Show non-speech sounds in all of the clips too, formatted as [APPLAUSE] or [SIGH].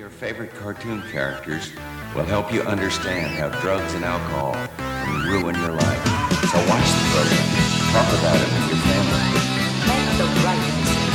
your favorite cartoon characters will help you understand how drugs and alcohol can ruin your life. So watch the program. Talk about it with your family. The right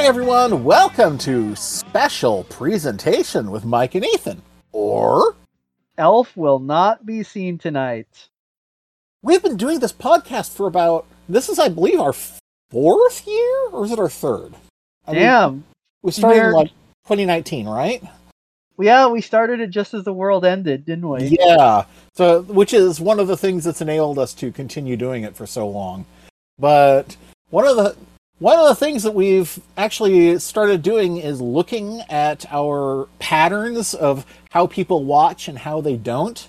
Hi, everyone. Welcome to special presentation with Mike and Ethan. Or Elf will not be seen tonight. we've been doing this podcast for about this is, I believe, our fourth year, or is it our third? I mean, Damn. we started in like 2019, right? Yeah, we started it just as the world ended, didn't we? Yeah. So, which is one of the things that's enabled us to continue doing it for so long. But one of the one of the things that we've actually started doing is looking at our patterns of how people watch and how they don't.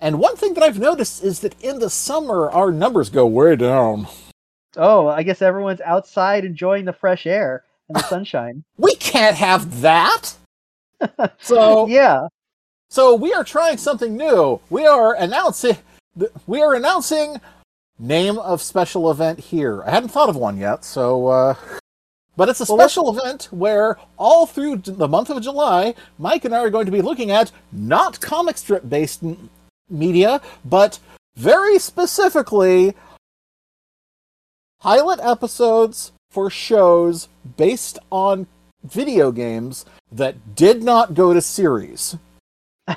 And one thing that I've noticed is that in the summer our numbers go way down. Oh, I guess everyone's outside enjoying the fresh air and the [LAUGHS] sunshine. We can't have that. [LAUGHS] So yeah. So we are trying something new. We are announcing we are announcing name of special event here. I hadn't thought of one yet, so uh but it's a Well, special event where all through the month of July, Mike and I are going to be looking at not comic strip based m- media, but very specifically pilot episodes for shows based on video games that did not go to series. [LAUGHS]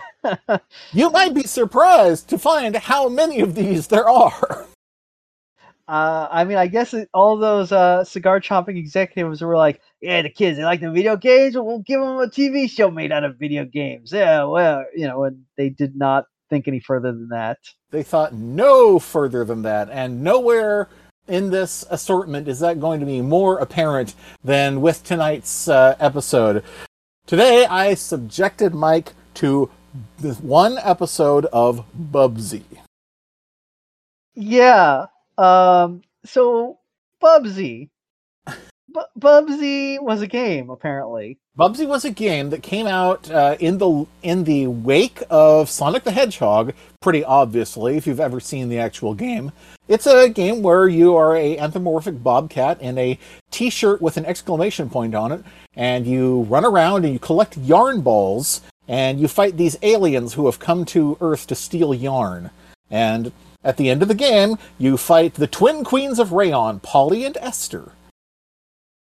You might be surprised to find how many of these there are. [LAUGHS] Uh, I mean, I guess it, all those uh, cigar chomping executives were like, "Yeah, the kids they like the video games. Well, we'll give them a TV show made out of video games." Yeah, well, you know, and they did not think any further than that. They thought no further than that, and nowhere in this assortment is that going to be more apparent than with tonight's uh, episode. Today, I subjected Mike to this one episode of Bubsy. Yeah. Um. So Bubsy, Bu- Bubsy was a game apparently. Bubsy was a game that came out uh, in the in the wake of Sonic the Hedgehog. Pretty obviously, if you've ever seen the actual game, it's a game where you are a anthropomorphic bobcat in a T-shirt with an exclamation point on it, and you run around and you collect yarn balls, and you fight these aliens who have come to Earth to steal yarn. And at the end of the game, you fight the twin queens of Rayon, Polly and Esther.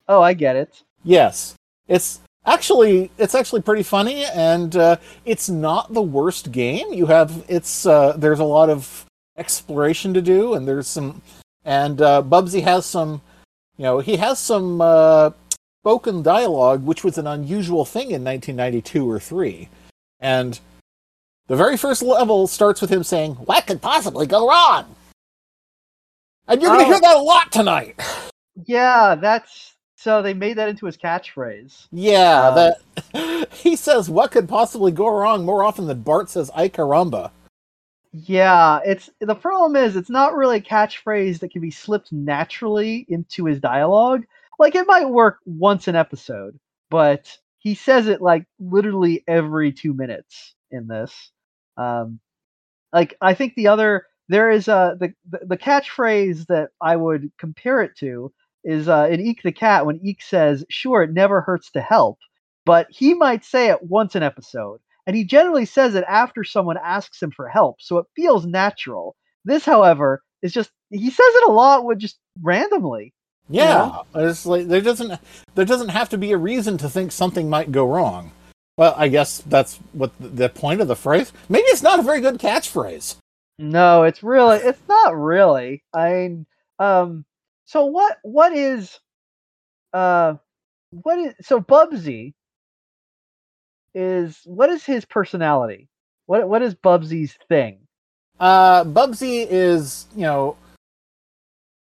Oh, I get it. Yes, it's actually it's actually pretty funny, and uh, it's not the worst game. You have it's uh, there's a lot of exploration to do, and there's some, and uh, Bubsy has some, you know, he has some uh, spoken dialogue, which was an unusual thing in 1992 or three, and the very first level starts with him saying, "What could possibly go wrong?" And you're going to Oh. hear that a lot tonight. Yeah, that's so they made that into his catchphrase. Yeah, Um, that [LAUGHS] he says what could possibly go wrong more often than Bart says "Ay caramba." Yeah, it's the problem is it's not really a catchphrase that can be slipped naturally into his dialogue. Like it might work once an episode, but he says it like literally every two minutes in this. Um, like I think the other there is uh the the, catchphrase that I would compare it to is uh in Eek the Cat when Eek says, "Sure, it never hurts to help," but he might say it once an episode and he generally says it after someone asks him for help, so it feels natural. This, however, is just he says it a lot with just randomly. Yeah, it's like there doesn't there doesn't have to be a reason to think something might go wrong. Well, I guess that's what the, point of the phrase. Maybe it's not a very good catchphrase. No, it's really it's not really. I mean, um so what what is uh what is so Bubsy is what is his personality? What what is Bubsy's thing? Uh, Bubsy is you know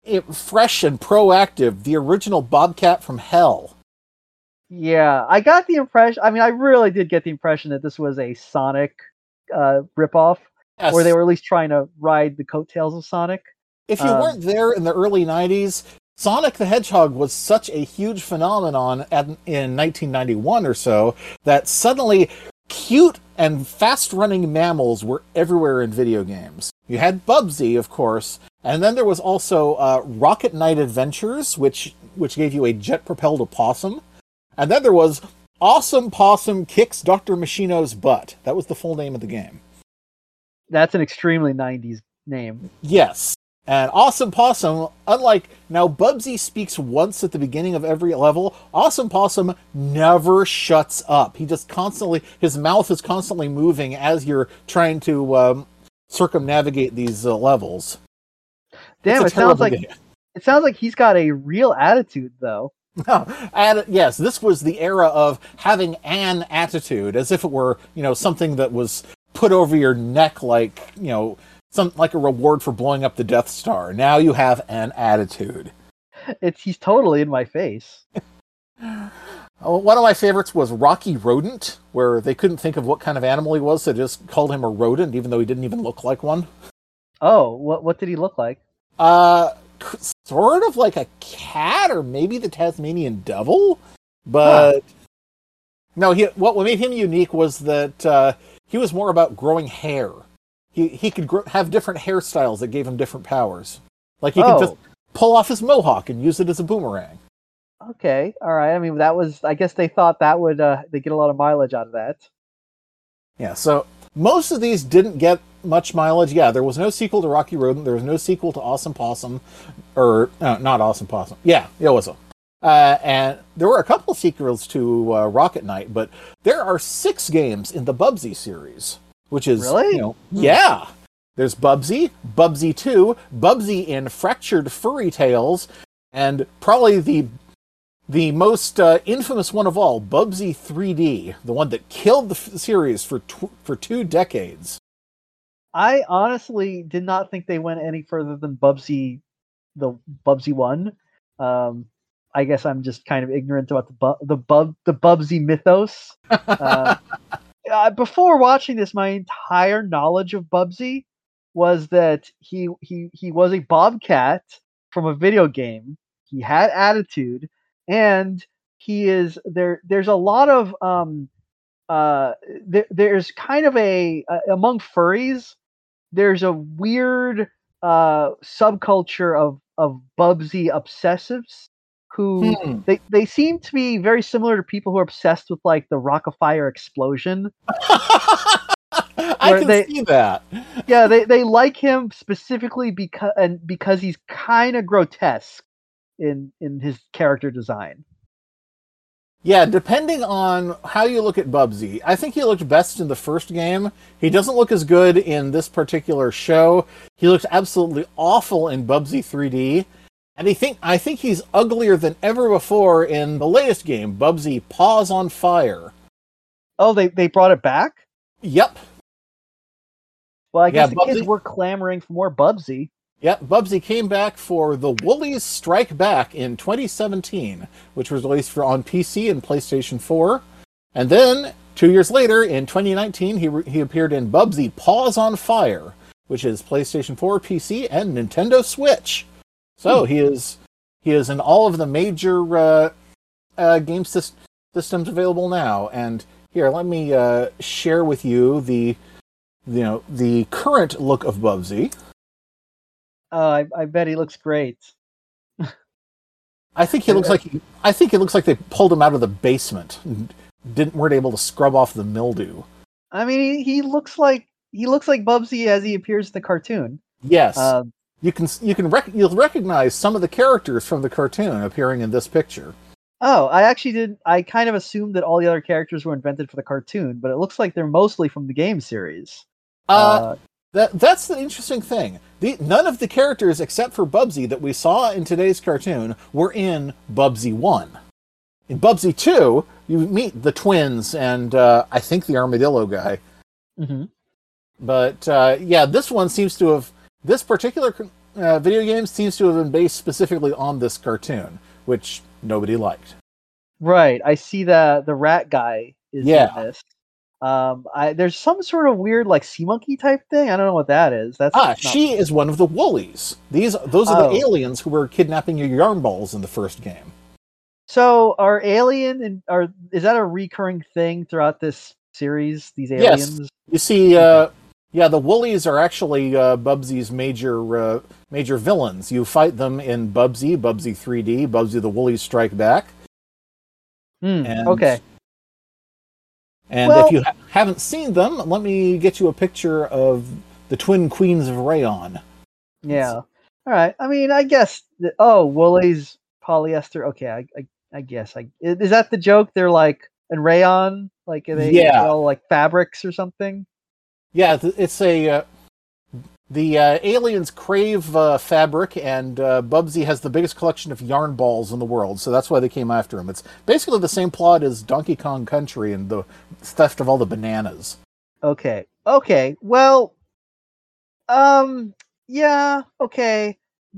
it, fresh and proactive, the original Bobcat from Hell. Yeah, I got the impression. I mean, I really did get the impression that this was a Sonic uh, ripoff, Yes. or they were at least trying to ride the coattails of Sonic. if you um, weren't there in the early 90s, Sonic the Hedgehog was such a huge phenomenon at, in 1991 or so that suddenly cute and fast running mammals were everywhere in video games. You had Bubsy, of course, and then there was also uh, Rocket Knight Adventures, which, which gave you a jet propelled opossum. And then there was Awesome Possum Kicks Dr. Machino's Butt. That was the full name of the game. That's an extremely '90s name. Yes. And Awesome Possum, unlike now, Bubsy speaks once at the beginning of every level. Awesome Possum never shuts up. He just constantly, his mouth is constantly moving as you're trying to um, circumnavigate these uh, levels. Damn, it sounds like game. it sounds like he's got a real attitude, though. [LAUGHS] and yes, this was the era of having an attitude, as if it were, you know, something that was put over your neck, like you know, some like a reward for blowing up the Death Star. Now you have an attitude. It's he's totally in my face. [LAUGHS] One of my favorites was Rocky Rodent, where they couldn't think of what kind of animal he was, so they just called him a rodent, even though he didn't even look like one. Oh, what what did he look like? Uh, sort of like a cat, or maybe the Tasmanian devil, but no. He what made him unique was that uh, he was more about growing hair. He he could grow, have different hairstyles that gave him different powers. Like he Oh. could just pull off his mohawk and use it as a boomerang. Okay, all right. I mean, that was. I guess they thought that would uh, they get a lot of mileage out of that. Yeah, so most of these didn't get much mileage. Yeah, there was no sequel to Rocky Rodent. There was no sequel to Awesome Possum, or no, not Awesome Possum. Yeah, it was a. Uh, and there were a couple sequels to uh, Rocket Knight, but there are six games in the Bubsy series, which is Really? you know, yeah. There's Bubsy, Bubsy Two, Bubsy in Fractured Furry Tales, and probably the the most uh, infamous one of all, Bubsy 3D, the one that killed the f- series for tw- for two decades. I honestly did not think they went any further than Bubsy, the Bubsy one. Um, I guess I'm just kind of ignorant about the bu- the bub the Bubsy mythos. [LAUGHS] Uh, uh, before watching this, my entire knowledge of Bubsy was that he he he was a bobcat from a video game. He had attitude, and he is there. There's a lot of um, uh, there, there's kind of a uh, among furries. There's a weird uh subculture of of Bubsy obsessives who Hmm. they they seem to be very similar to people who are obsessed with like the Rock-afire Explosion. I can they- see that. Yeah, they, they like him specifically because and because he's kind of grotesque in in his character design. Yeah, depending on how you look at Bubsy, I think he looked best in the first game. He doesn't look as good in this particular show. He looked absolutely awful in Bubsy 3D. And I think I think he's uglier than ever before in the latest game, Bubsy Paws on Fire. Oh, they they brought it back. Yep, Well, I Yeah, guess the kids were clamoring for more Bubsy. Yep, Bubsy came back for The Woolies Strike Back in 2017, which was released for on PC and PlayStation 4. And then, two years later, in 2019, he, re- he appeared in Bubsy Paws on Fire, which is PlayStation 4, PC, and Nintendo Switch. So he is he is in all of the major uh, uh, game sys- systems available now. And here, let me uh, share with you the you know the current look of Bubsy. Uh, I, I bet he looks great. I think he looks like he, I think it looks like they pulled him out of the basement and didn't weren't able to scrub off the mildew. I mean, he, he looks like he looks like Bubsy as he appears in the cartoon. Yes, Um, you can you can rec- you'll recognize some of the characters from the cartoon appearing in this picture. oh, I actually did. I kind of assumed that all the other characters were invented for the cartoon, but it looks like they're mostly from the game series. Uh, that that's the interesting thing. The, none of the characters except for Bubsy that we saw in today's cartoon were in Bubsy One. In Bubsy Two, you meet the twins and uh, I think the armadillo guy. mhm. But uh, yeah, this one seems to have this particular uh, video game seems to have been based specifically on this cartoon, which nobody liked. Right. I see the the rat guy is Yeah. in this. Um, I there's some sort of weird like sea monkey type thing. I don't know what that is. That's Ah, not- she is one of the Woolies. These those are Oh. the aliens who were kidnapping your yarn balls in the first game. So are alien and are is that a recurring thing throughout this series? These aliens. Yes. You see, uh, yeah, the Woolies are actually uh, Bubsy's major uh, major villains. You fight them in Bubsy, Bubsy 3D, Bubsy the Woolies Strike Back. Hmm, And, okay. And Well- if you ha- haven't seen them, let me get you a picture of the twin queens of Rayon. Yeah. All right. I mean, I guess. The, oh, Woolies polyester. Okay. I, I I guess. I is that the joke? They're like and rayon. Like are they Yeah. all like fabrics or something? Yeah, it's a. Uh, the uh, aliens crave uh, fabric, and uh, Bubsy has the biggest collection of yarn balls in the world, so that's why they came after him. It's basically the same plot as Donkey Kong Country and the theft of all the bananas. Okay. Okay. Well, um, yeah. Okay.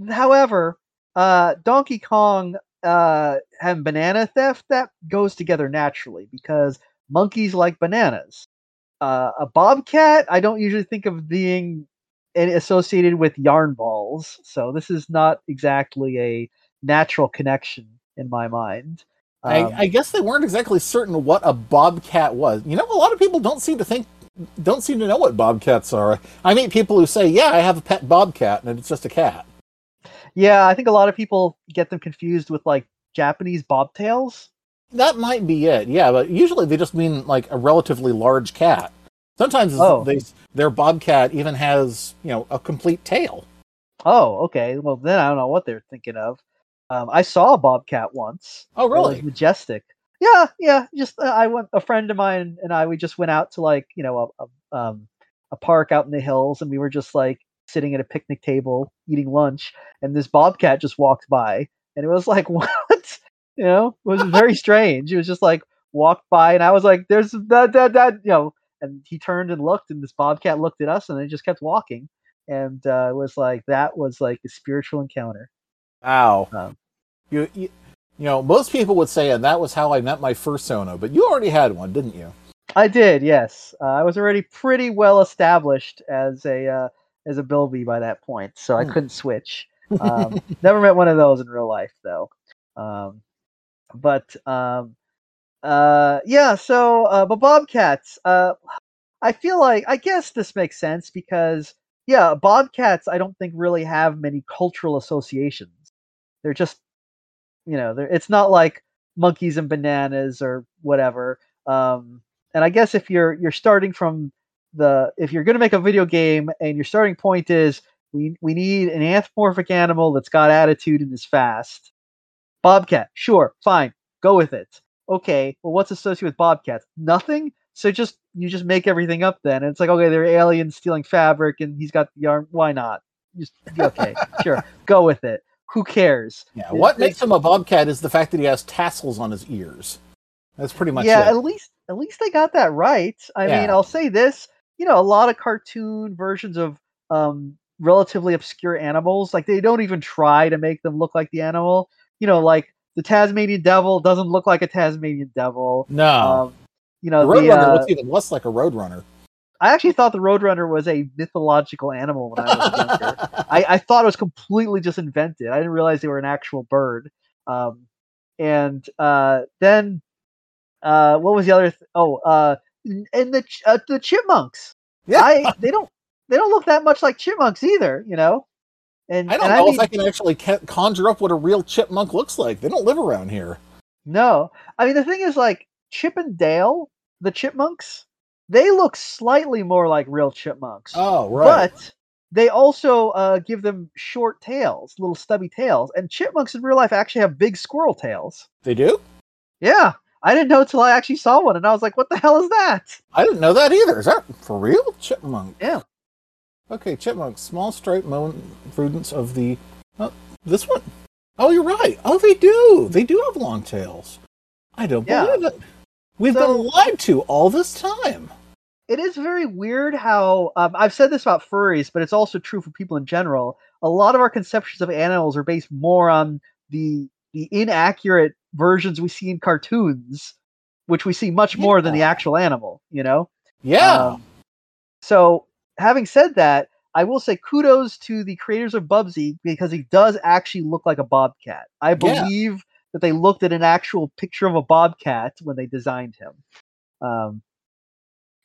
However, uh, Donkey Kong, uh, and banana theft that goes together naturally because monkeys like bananas. Uh, a bobcat, I don't usually think of being a- associated with yarn balls, so this is not exactly a natural connection in my mind. Um, I, I guess they weren't exactly certain what a bobcat was. You know, a lot of people don't seem to think, don't seem to know what bobcats are. I meet people who say, "Yeah, I have a pet bobcat, and it's just a cat." yeah, I think a lot of people get them confused with like Japanese bobtails. That might be it, yeah. But usually they just mean like a relatively large cat. Sometimes Oh. they, their bobcat even has, you know, a complete tail. Oh, okay. Well, then I don't know what they're thinking of. Um, I saw a bobcat once. Oh, It was really? majestic. Yeah, yeah. Just uh, I went. A friend of mine and I. We just went out to like you know a, a um a park out in the hills, and we were just like sitting at a picnic table eating lunch, and this bobcat just walked by, and it was like [LAUGHS] what? You know, it was very [LAUGHS] strange. It was just like walked by, and I was like, "There's that that that," you know. And he turned and looked, and this bobcat looked at us, and it just kept walking, and uh, it was like that was like a spiritual encounter. Wow. Um, you, you, you know, most people would say, and that was how I met my first sona, but you already had one, didn't you? I did, yes. Uh, I was already pretty well established as a uh, as a Bilby by that point, so I Hmm. couldn't switch. [LAUGHS] Um, never met one of those in real life, though. Um, but um, uh, yeah, so uh, but Bobcats, uh, I feel like I guess this makes sense because yeah, Bobcats I don't think really have many cultural associations. They're just you know, it's not like monkeys and bananas or whatever. Um, and I guess if you're you're starting from the if you're going to make a video game and your starting point is we we need an anthropomorphic animal that's got attitude and is fast. Bobcat, sure, fine, go with it. Okay, well, what's associated with bobcats? Nothing. So just you just make everything up then. And it's like okay, they're aliens stealing fabric, and he's got the arm. Why not? Just okay, [LAUGHS] sure, go with it. Who cares? Yeah. What makes him a bobcat is the fact that he has tassels on his ears. That's pretty much yeah, it. at least at least they got that right. I mean, I'll say this: you know, a lot of cartoon versions of um, relatively obscure animals, like they don't even try to make them look like the animal. You know, like the Tasmanian devil doesn't look like a Tasmanian devil. No. Um, you know, the, Roadrunner uh, looks even less like a Roadrunner. I actually thought the Roadrunner was a mythological animal when I was younger. [LAUGHS] I, I thought it was completely just invented. I didn't realize they were an actual bird. Um, and uh, then uh, what was the other? Th- oh, uh, and the ch- uh, the chipmunks. yeah. I they don't they don't look that much like chipmunks either. You know. And I don't and know mean, if I can actually conjure up what a real chipmunk looks like. They don't live around here. No, I mean the thing is like Chip and Dale, the chipmunks. They look slightly more like real chipmunks. Oh, right. But they also uh, give them short tails, little stubby tails. And chipmunks in real life actually have big squirrel tails. they do? Yeah. I didn't know until I actually saw one, and I was like, "What the hell is that?" I didn't know that either. Is that for real? Chipmunk. Yeah. Okay, chipmunk. Small striped moan rodents of the. Oh, this one. Oh, you're right. Oh, they do. They do have long tails. I don't Yeah. believe it. We've So- been lied to all this time. It is very weird how um, I've said this about furries, but it's also true for people in general. A lot of our conceptions of animals are based more on the the inaccurate versions we see in cartoons, which we see much more than the actual animal. You know. Yeah. Um, so, having said that, I will say kudos to the creators of Bubsy because he does actually look like a bobcat. I Yeah. believe that they looked at an actual picture of a bobcat when they designed him. Um,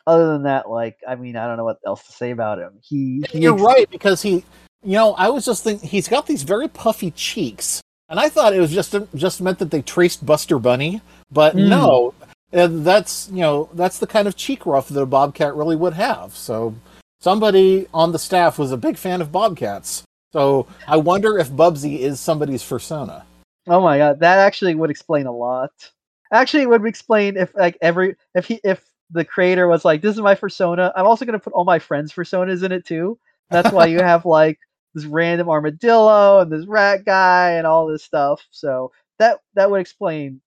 other than that, like, I mean, I don't know what else to say about him. He, he You're ex- right because he, you know, I was just thinking he's got these very puffy cheeks, and I thought it was just just meant that they traced Buster Bunny, but Mm. no, and that's you know that's the kind of cheek ruff that a bobcat really would have. So somebody on the staff was a big fan of bobcats. So I wonder if Bubsy is somebody's persona. Oh my god, that actually would explain a lot. Actually, it would explain if like every if he if the creator was like, "This is my persona. I'm also going to put all my friends' personas in it too." That's why you [LAUGHS] have like this random armadillo and this rat guy and all this stuff. So that that would explain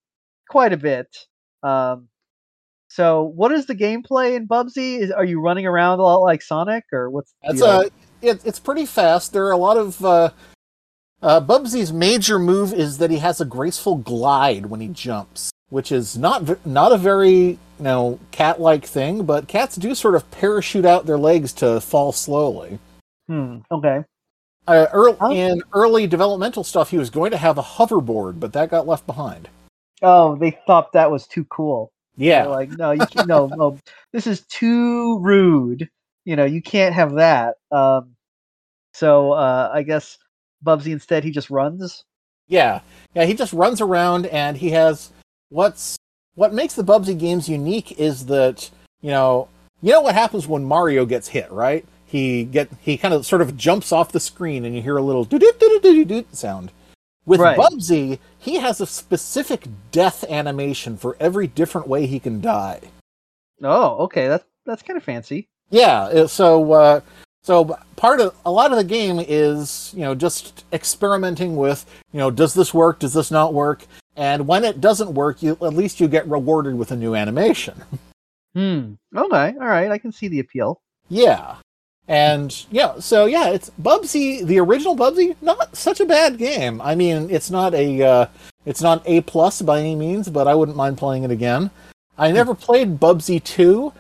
quite a bit. Um, so what is the gameplay in Bubsy? Is are you running around a lot like Sonic or what's That's deal? uh, it, it's pretty fast. There are a lot of uh, uh, Bubsy's major move is that he has a graceful glide when he jumps, which is not not a very you know cat-like thing, but cats do sort of parachute out their legs to fall slowly. Hmm, okay. Uh, early, Oh. In early developmental stuff, he was going to have a hoverboard, but that got left behind. Oh, they thought that was too cool. Yeah, They're like, no, you no, no, this is too rude. You know, you can't have that. Um, so uh, I guess Bubsy instead he just runs. Yeah, yeah. He just runs around, and he has what's what makes the Bubsy games unique is that you know you know what happens when Mario gets hit, right? He get he kind of sort of jumps off the screen, and you hear a little do do do do do do sound. With Right. Bubsy, he has a specific death animation for every different way he can die. Oh, okay, that's that's kind of fancy. Yeah, so uh, so part of a lot of the game is you know just experimenting with you know does this work, does this not work, and when it doesn't work, you at least you get rewarded with a new animation. [LAUGHS] Hmm. Okay. All right. I can see the appeal. Yeah, and yeah, so yeah, it's Bubsy, the original Bubsy, not such a bad game. I mean, it's not a uh, it's not a plus by any means, but I wouldn't mind playing it again. I never played Bubsy two.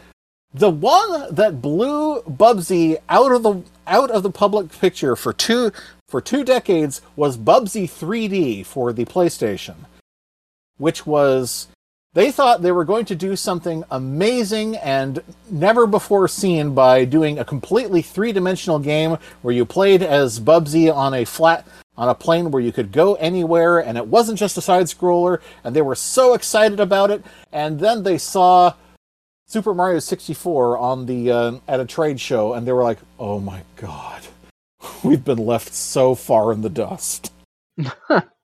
The one that blew Bubsy out of the out of the public picture for two for two decades was Bubsy 3D for the PlayStation, which was they thought they were going to do something amazing and never before seen by doing a completely three-dimensional game where you played as Bubsy on a flat on a plane where you could go anywhere and it wasn't just a side scroller and they were so excited about it and then they saw Super Mario 64 on the uh, at a trade show and they were like, "Oh my god. [LAUGHS] We've been left so far in the dust." [LAUGHS]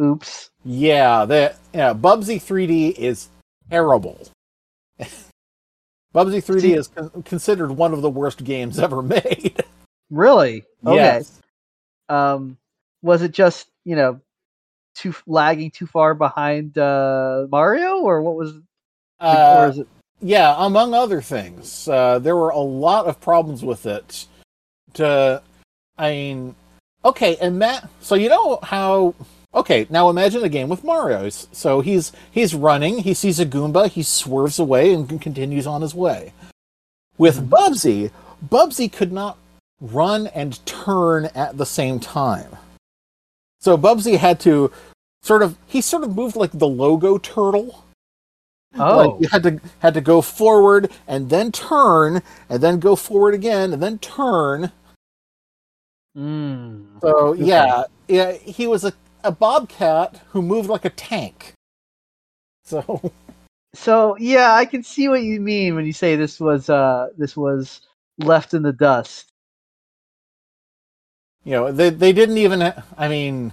Oops. Yeah, that yeah, Bubsy 3D is terrible. Bubsy 3D See- is con- considered one of the worst games [LAUGHS] ever made. Really? Okay. Yes. Um, was it just you know too lagging too far behind uh, Mario, or what was? or Uh, is it? yeah, among other things, uh, there were a lot of problems with it. To, I mean, okay, and Matt. So you know how? Okay, now imagine a game with Mario. So he's he's running. He sees a Goomba. He swerves away and continues on his way. With Bubsy, Bubsy could not run and turn at the same time. So Bubsy had to sort of he sort of moved like the logo turtle. Oh, Like you had to had to go forward and then turn and then go forward again and then turn. Mm. So yeah, yeah, he was a, a bobcat who moved like a tank. So So yeah, I can see what you mean when you say this was uh this was left in the dust. you know they they didn't even. I mean,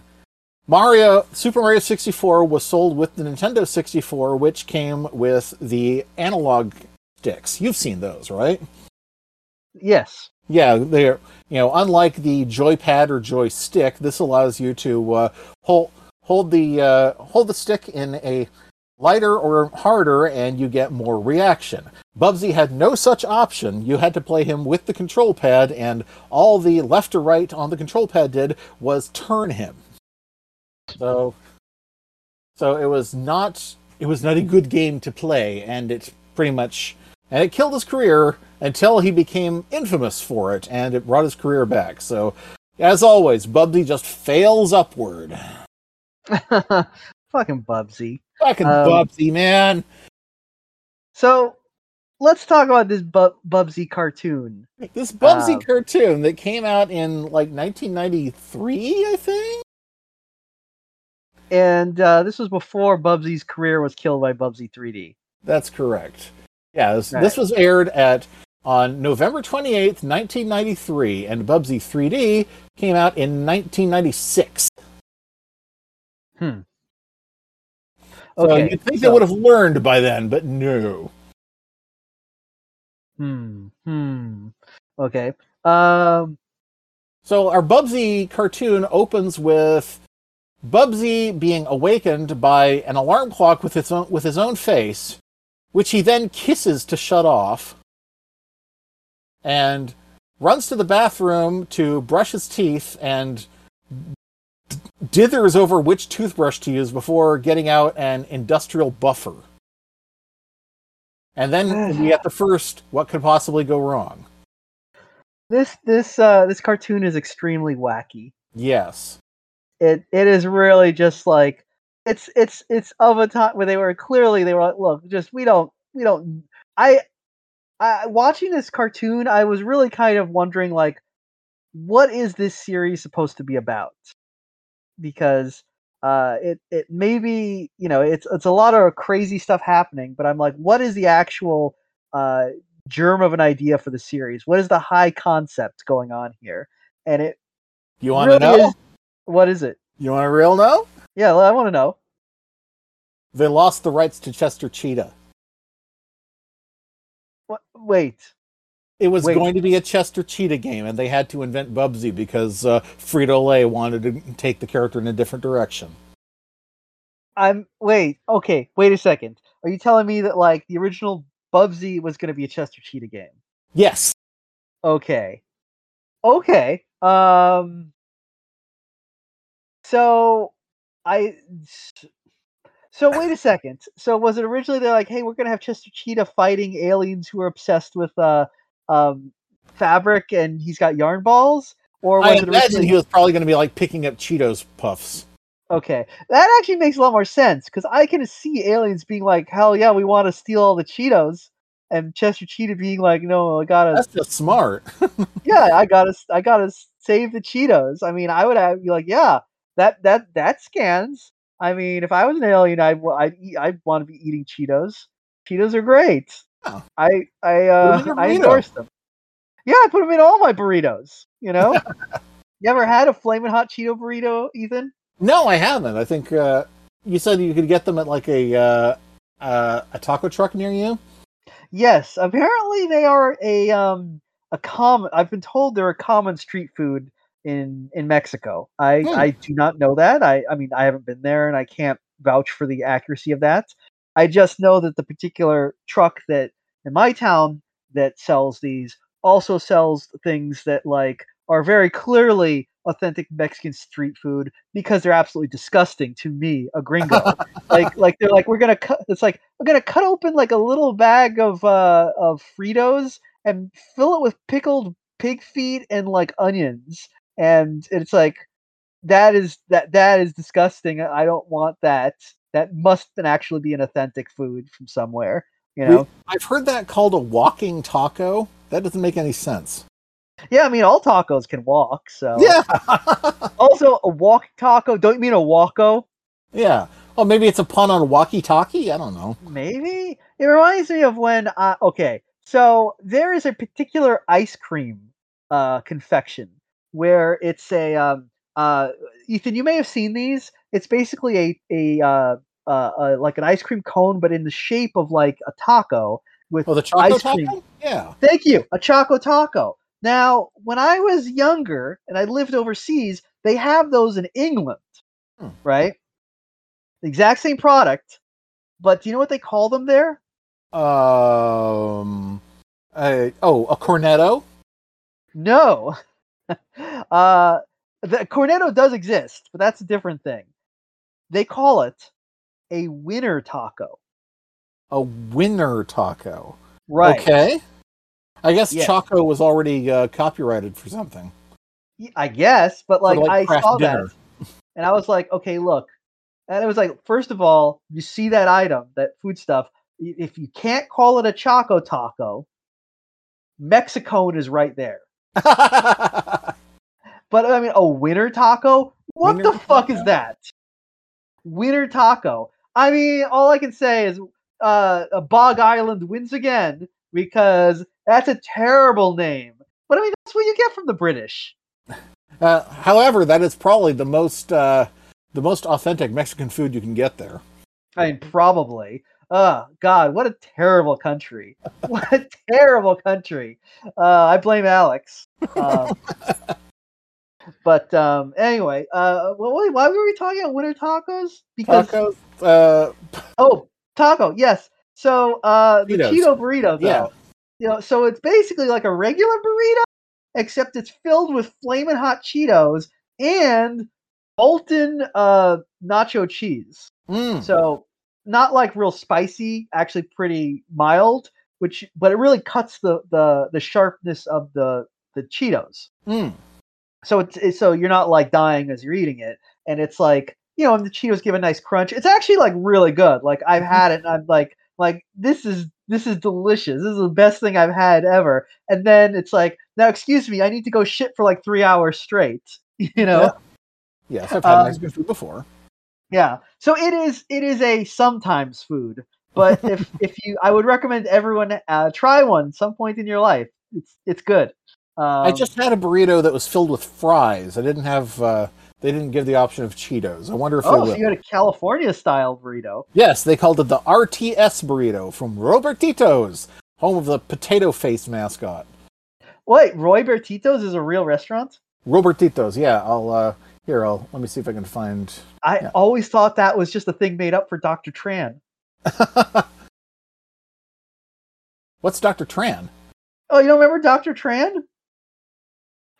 Mario Super Mario sixty four was sold with the Nintendo sixty four, which came with the analog sticks. You've seen those, right? Yes. Yeah, they're you know unlike the joypad or joystick, this allows you to uh, hold hold the uh, hold the stick in a lighter or harder, and you get more reaction. Bubsy had no such option. You had to play him with the control pad, and all the left or right on the control pad did was turn him. So So it was not it was not a good game to play, and it pretty much and it killed his career until he became infamous for it, and it brought his career back. So, as always, Bubsy just fails upward. [LAUGHS] Fucking Bubsy. Fucking Um, Bubsy, man. So let's talk about this Bu- Bubsy cartoon. This Bubsy um, cartoon that came out in like 1993, I think. And uh, this was before Bubsy's career was killed by Bubsy 3D. That's correct. Yeah, this, Right. this was aired at on November 28th, 1993, and Bubsy 3D came out in 1996. Hmm. So you'd think they would have learned by then, but no. Hmm. Hmm. Okay. Um. So our Bubsy cartoon opens with Bubsy being awakened by an alarm clock with its own with his own face, which he then kisses to shut off, and runs to the bathroom to brush his teeth and dithers over which toothbrush to use before getting out an industrial buffer. And then [SIGHS] we get the first what could possibly go wrong. This this uh this cartoon is extremely wacky. Yes. It it is really just like it's it's it's of a time where they were clearly they were like, look, just we don't we don't. I I watching this cartoon, I was really kind of wondering like, what is this series supposed to be about? Because uh it it maybe you know it's it's a lot of crazy stuff happening but i'm like what is the actual uh germ of an idea for the series what is the high concept going on here and it You want to really know? is- what is it You want to real know? Yeah well, i want to know They lost the rights to Chester Cheetah. what wait It was Wait. going to be a Chester Cheetah game, and they had to invent Bubsy because uh, Frito Lay wanted to take the character in a different direction. i'm wait okay wait a second are you telling me that like the original bubsy was going to be a chester cheetah game Yes. Okay. Okay. Um so I so wait a second. So was it originally they're like, hey, we're gonna have Chester Cheetah fighting aliens who are obsessed with uh um fabric and he's got yarn balls? Or was I it imagine originally he was probably going to be like picking up Cheetos puffs. Okay. That actually makes a lot more sense because I can see aliens being like, Hell yeah, we want to steal all the Cheetos and Chester Cheetah being like, No, I gotta That's just smart. [LAUGHS] yeah, I gotta, I gotta save the Cheetos. I mean, I would have be like, yeah, that that that scans. I mean, if I was an alien, I'd I'd eat, I'd want to be eating Cheetos. Cheetos are great. Oh. I I uh, I endorse them. Yeah, I put them in all my burritos. You know, [LAUGHS] you ever had a flaming hot Cheeto burrito, Ethan? no, I haven't. I think uh, you said you could get them at like a uh, uh, a taco truck near you. Yes, apparently they are a um a common. I've been told they're a common street food in in Mexico. I Hmm. I do not know that. I I mean I haven't been there and I can't vouch for the accuracy of that. I just know that the particular truck that in my town that sells these also sells things that like are very clearly authentic Mexican street food because they're absolutely disgusting to me, a gringo. like [LAUGHS] like they're like we're gonna cut. It's like we're gonna cut open like a little bag of uh of Fritos and fill it with pickled pig feet and like onions, and it's like that is that that is disgusting. I don't want that. That must actually be an authentic food from somewhere. You know? I've heard that called a walking taco. That doesn't make any sense. Yeah, I mean all tacos can walk. So Yeah. [LAUGHS] Also, a walk taco. Don't you mean a walko? yeah. Oh, maybe it's a pun on walkie-talkie. I don't know. Maybe it reminds me of when. Uh, okay, so there is a particular ice cream uh, confection where it's a. Um, uh, Ethan, you may have seen these. It's basically a a, uh, uh, uh, like an ice cream cone, but in the shape of like a taco with. Oh, the choco Ice taco. cream. Yeah. Thank you, a choco taco. Now, when I was younger and I lived overseas, they have those in England, Hmm. right? The exact same product, but do you know what they call them there? Um. A, oh, a cornetto. No. [LAUGHS] [LAUGHS] uh, the cornetto does exist, but that's a different thing. They call it a winner taco. A winner taco. Right. Okay. I guess Yeah. Choco was already uh, copyrighted for something. I guess, but like, like, I saw dinner. that [LAUGHS] and I was like, okay, look. And it was like, first of all, you see that item, that food stuff. If you can't call it a Choco taco, Mexicone is right there. [LAUGHS] But I mean, a winter taco? What Winter the fuck is that? Winter taco. I mean, all I can say is uh, a Bog Island wins again because that's a terrible name. But I mean, that's what you get from the British. [LAUGHS] uh, however, that is probably the most uh, the most authentic Mexican food you can get there. I mean, probably. Oh God, what a terrible country! [LAUGHS] What a terrible country. Uh, I blame Alex. Um, [LAUGHS] but um, anyway, uh, wh- why were we talking about winter tacos? Because Tacos. Uh, Oh, taco. Yes. So uh, the Cheetos. Cheeto burrito, though. Yeah. You know, so it's basically like a regular burrito, except it's filled with flaming hot Cheetos and molten uh, nacho cheese. mm, So not like real spicy, actually pretty mild, which but it really cuts the the the sharpness of the the Cheetos. Mm. so it's, it's so you're not like dying as you're eating it and it's like you know and the cheetos give a nice crunch. It's actually like really good. Like i've had it and i'm like like this is this is delicious. This is the best thing i've had ever. And then it's like now excuse me i need to go shit for like three hours straight [LAUGHS] you know? Yeah. Yes, I've had Um, Mexican food before. Yeah so it is it is a sometimes food but if [LAUGHS] if you i would recommend everyone uh, try one some point in your life it's it's good um, I just had a burrito that was filled with fries. I didn't have. Uh, they didn't give the option of Cheetos. I wonder if oh will. so you had a california style burrito Yes, they called it the RTS burrito from Robertito's, home of the potato face mascot. wait roy bertitos is a real restaurant Robertito's, yeah. I'll uh here. I'll let me see if I can find. I Yeah. always thought that was just a thing made up for Dr. Tran. [LAUGHS] What's Dr. Tran? Oh, you don't remember Dr. Tran?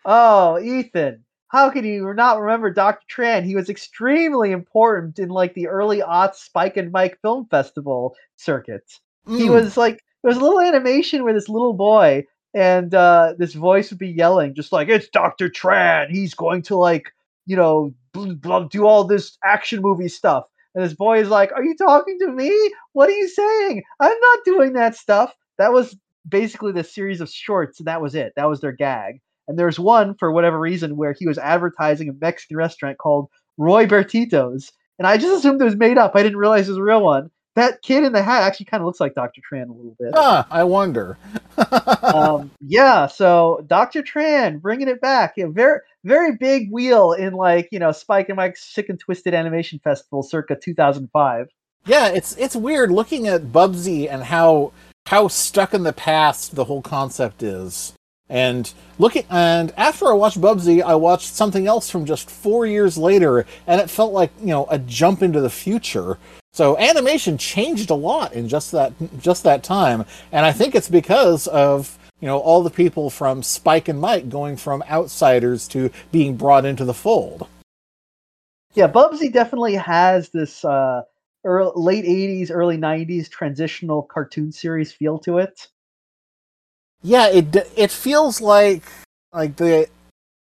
Oh, Ethan, how can you not remember Dr. Tran? He was extremely important in like the early aughts Spike and Mike Film Festival circuit. He Mm, was like there was a little animation where this little boy and uh, this voice would be yelling, just like it's Dr. Tran. He's going to like you know do all this action movie stuff. And this boy is like, "Are you talking to me? What are you saying? I'm not doing that stuff." That was basically the series of shorts, and that was it. That was their gag. And there's one for whatever reason where he was advertising a Mexican restaurant called Roy Bertito's, and I just assumed it was made up. I didn't realize it was a real one. That kid in the hat actually kind of looks like Dr. Tran a little bit. ah, I wonder. [LAUGHS] um, yeah, so Dr. Tran bringing it back. Very very big wheel in like you know Spike and Mike's Sick and Twisted Animation Festival, circa 2005. yeah, it's it's weird looking at Bubsy and how how stuck in the past the whole concept is. And looking and after I watched Bubsy, I watched something else from just four years later, and it felt like you know a jump into the future. So animation changed a lot in just that just that time, and I think it's because of you know all the people from Spike and Mike going from outsiders to being brought into the fold. Yeah, Bubsy definitely has this uh, early, late 80s, early 90s transitional cartoon series feel to it. yeah it it feels like like the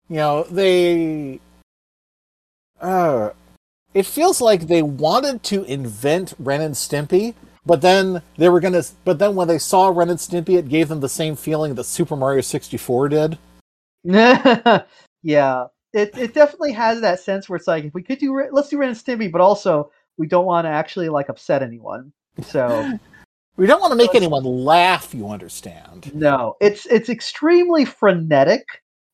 you know they uh it feels like they wanted to invent Ren and Stimpy but then they were gonna but then when they saw Ren and Stimpy it gave them the same feeling that Super Mario 64 did [LAUGHS] yeah, it it definitely has that sense where it's like if we could do let's do Ren and Stimpy, but also we don't want to actually like upset anyone. So [LAUGHS] we don't want to make anyone laugh you understand no, it's it's extremely frenetic,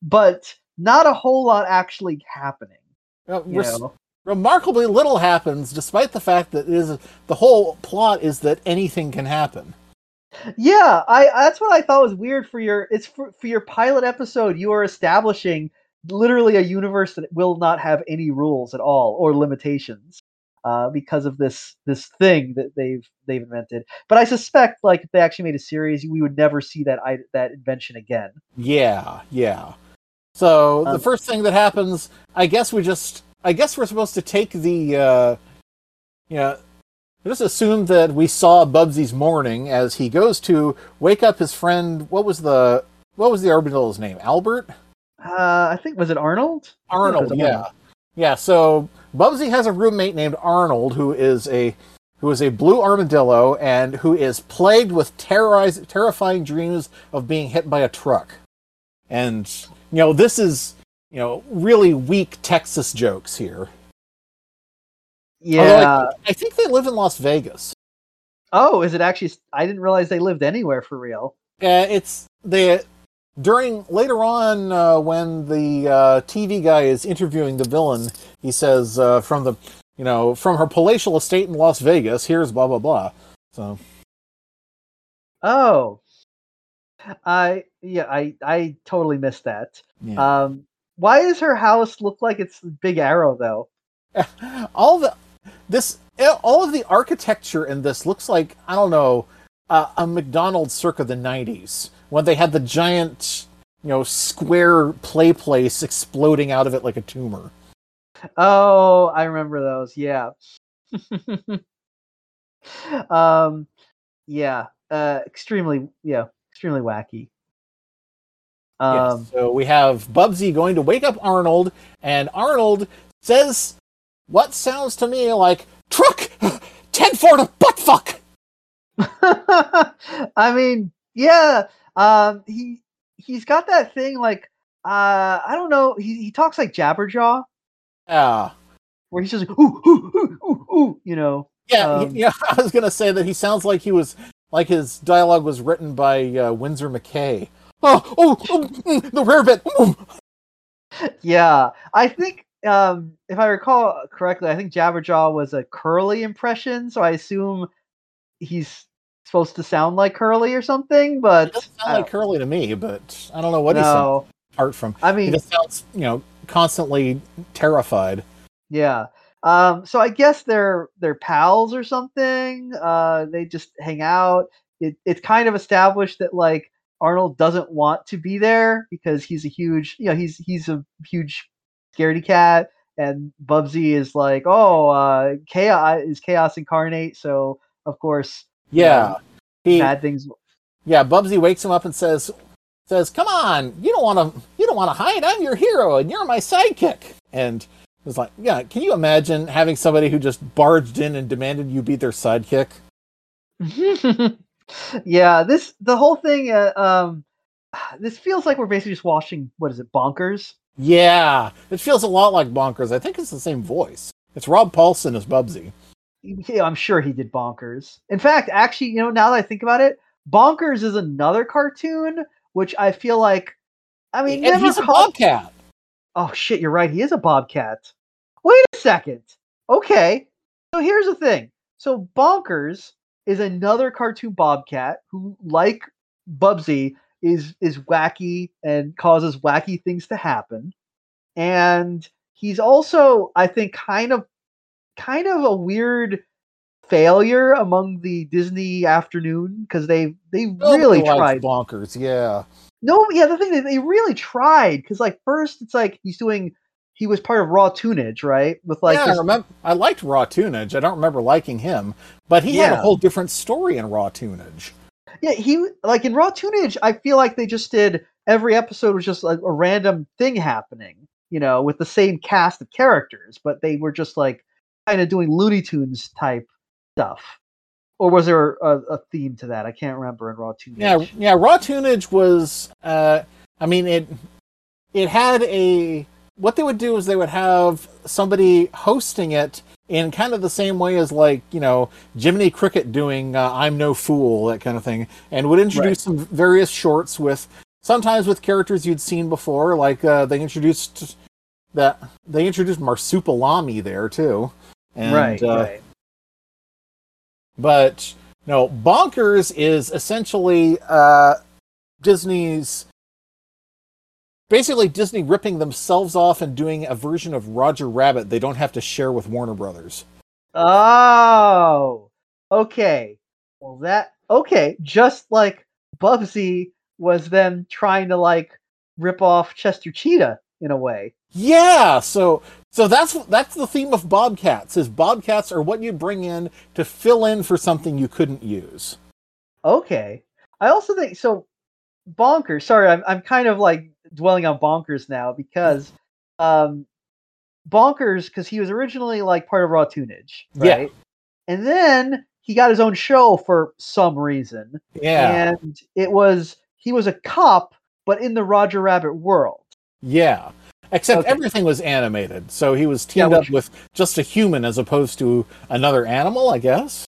but not a whole lot actually happening. You res- know? Remarkably little happens despite the fact that is the whole plot is that anything can happen Yeah, I that's what I thought was weird for your it's for, for your pilot episode. You are establishing literally a universe that will not have any rules at all or limitations uh, because of this this thing that they've they've invented. But I suspect like if they actually made a series, we would never see that I, that invention again. Yeah, yeah. So the Um, first thing that happens, I guess we just, I guess we're supposed to take the, uh, you know, Just assume that we saw Bubsy's morning as he goes to wake up his friend. What was the what was the orbital's name? Albert. Uh, I think was it Arnold? Think it Arnold, yeah, yeah. So Bubsy has a roommate named Arnold, who is a who is a blue armadillo and who is plagued with terrorize, terrifying dreams of being hit by a truck. And you know, this is you know really weak Texas jokes here. Yeah. I, I think they live in Las Vegas. Oh, is it actually? I didn't realize they lived anywhere for real. Uh, it's they during later on uh, when the uh, TV guy is interviewing the villain, he says uh, from the you know from her palatial estate in Las Vegas, here's blah blah blah. So Oh, I yeah, I I totally missed that. yeah. Um, why does her house look like it's Big Arrow though? [LAUGHS] all the this all of the architecture in this looks like I don't know uh, a McDonald's circa the '90s when they had the giant you know square play place exploding out of it like a tumor. Oh, I remember those. Yeah. [LAUGHS] um, yeah. Uh, extremely. Yeah, extremely wacky. Yes, Um, so we have Bubsy going to wake up Arnold, and Arnold says what sounds to me like truck [LAUGHS] ten for a butt fuck. [LAUGHS] I mean, yeah. Um, he he's got that thing like uh, I don't know. He he talks like Jabberjaw, Yeah, where he's just like ooh ooh ooh ooh ooh. You know. yeah, Um, yeah. [LAUGHS] I was gonna say that he sounds like he was like his dialogue was written by uh, Winsor McCay. Oh, oh, oh mm, the rare bit. mm. Yeah, I think um, if I recall correctly, I think Jabberjaw was a Curly impression, so I assume he's supposed to sound like Curly or something. But It doesn't sound like Curly to me, but I don't know what he sounds apart from. I mean, He just sounds, you know, constantly terrified. yeah. Um, so I guess they're they're pals or something. Uh, they just hang out. It, it's kind of established that like Arnold doesn't want to be there because he's a huge, you know, he's he's a huge scaredy cat, and Bubsy is like, oh, uh, chaos is chaos incarnate. So of course, Yeah, he, bad things. yeah. Bubsy wakes him up and says, says, "Come on, you don't want to, you don't want to hide. I'm your hero, and you're my sidekick." And it's like, yeah. Can you imagine having somebody who just barged in and demanded you be their sidekick? [LAUGHS] yeah, this the whole thing. Uh, um, [SIGHS] this feels like we're basically just watching what is it, Bonkers? Yeah, it feels a lot like Bonkers. I think it's the same voice. It's Rob Paulsen as Bubsy. Yeah, I'm sure he did Bonkers. In fact, actually, you know, now that I think about it, Bonkers is another cartoon which I feel like. I mean, and he's a bobcat. Oh shit, you're right. He is a bobcat. Wait a second. Okay. So here's the thing. So Bonkers is another cartoon bobcat who, like Bubsy, is is wacky and causes wacky things to happen. And he's also, I think, kind of kind of a weird failure among the Disney afternoon because they they oh, really Nobody likes tried Bonkers. Yeah. no, yeah, the thing is, they really tried because, like, first it's like he's doing, he was part of Raw Toonage, right? With like, yeah, this- I remember. I liked Raw Toonage. I don't remember liking him, but he had a whole different story in Raw Toonage. yeah, he like in Raw Toonage. I feel like they just did every episode was just like a random thing happening, you know, with the same cast of characters, but they were just like kind of doing Looney Tunes type stuff. Or was there a, a theme to that? I can't remember in Raw Toonage. Yeah, yeah. Raw Toonage was. Uh, I mean, it. It had a. What they would do is they would have somebody hosting it in kind of the same way as like you know Jiminy Cricket doing uh, "I'm No Fool" that kind of thing, and would introduce some various shorts with sometimes with characters you'd seen before. Like uh, they introduced that they introduced Marsupilami there too, and, right, uh, right. but no, Bonkers is essentially uh, Disney's basically Disney ripping themselves off and doing a version of Roger Rabbit they don't have to share with Warner Brothers. Oh, okay. Well, that okay. Just like Bubsy was then trying to like rip off Chester Cheetah in a way. Yeah, so So that's that's the theme of Bobcats. Is Bobcats are what you bring in to fill in for something you couldn't use. Okay. I also think so. Bonkers. Sorry, I'm I'm kind of like dwelling on Bonkers now because um, Bonkers because he was originally like part of Raw Toonage, Yeah. right? And then he got his own show for some reason, Yeah, and it was he was a cop, but in the Roger Rabbit world. yeah. Except Okay. everything was animated, so he was Yeah, teamed which- up with just a human as opposed to another animal, I guess.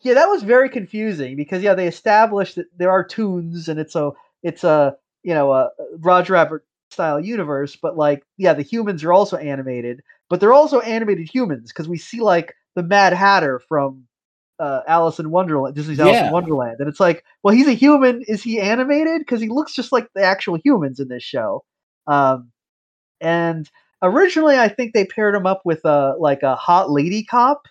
Yeah, that was very confusing because yeah, they established that there are tunes and it's a it's a you know a Roger Rabbit style universe, but like yeah, the humans are also animated, but they're also animated humans because we see like the Mad Hatter from uh, Alice in Wonderland, Disney's Alice Yeah. in Wonderland, and it's like, well, he's a human. Is he animated? Because he looks just like the actual humans in this show. Um, and originally, I think they paired him up with a like a hot lady cop.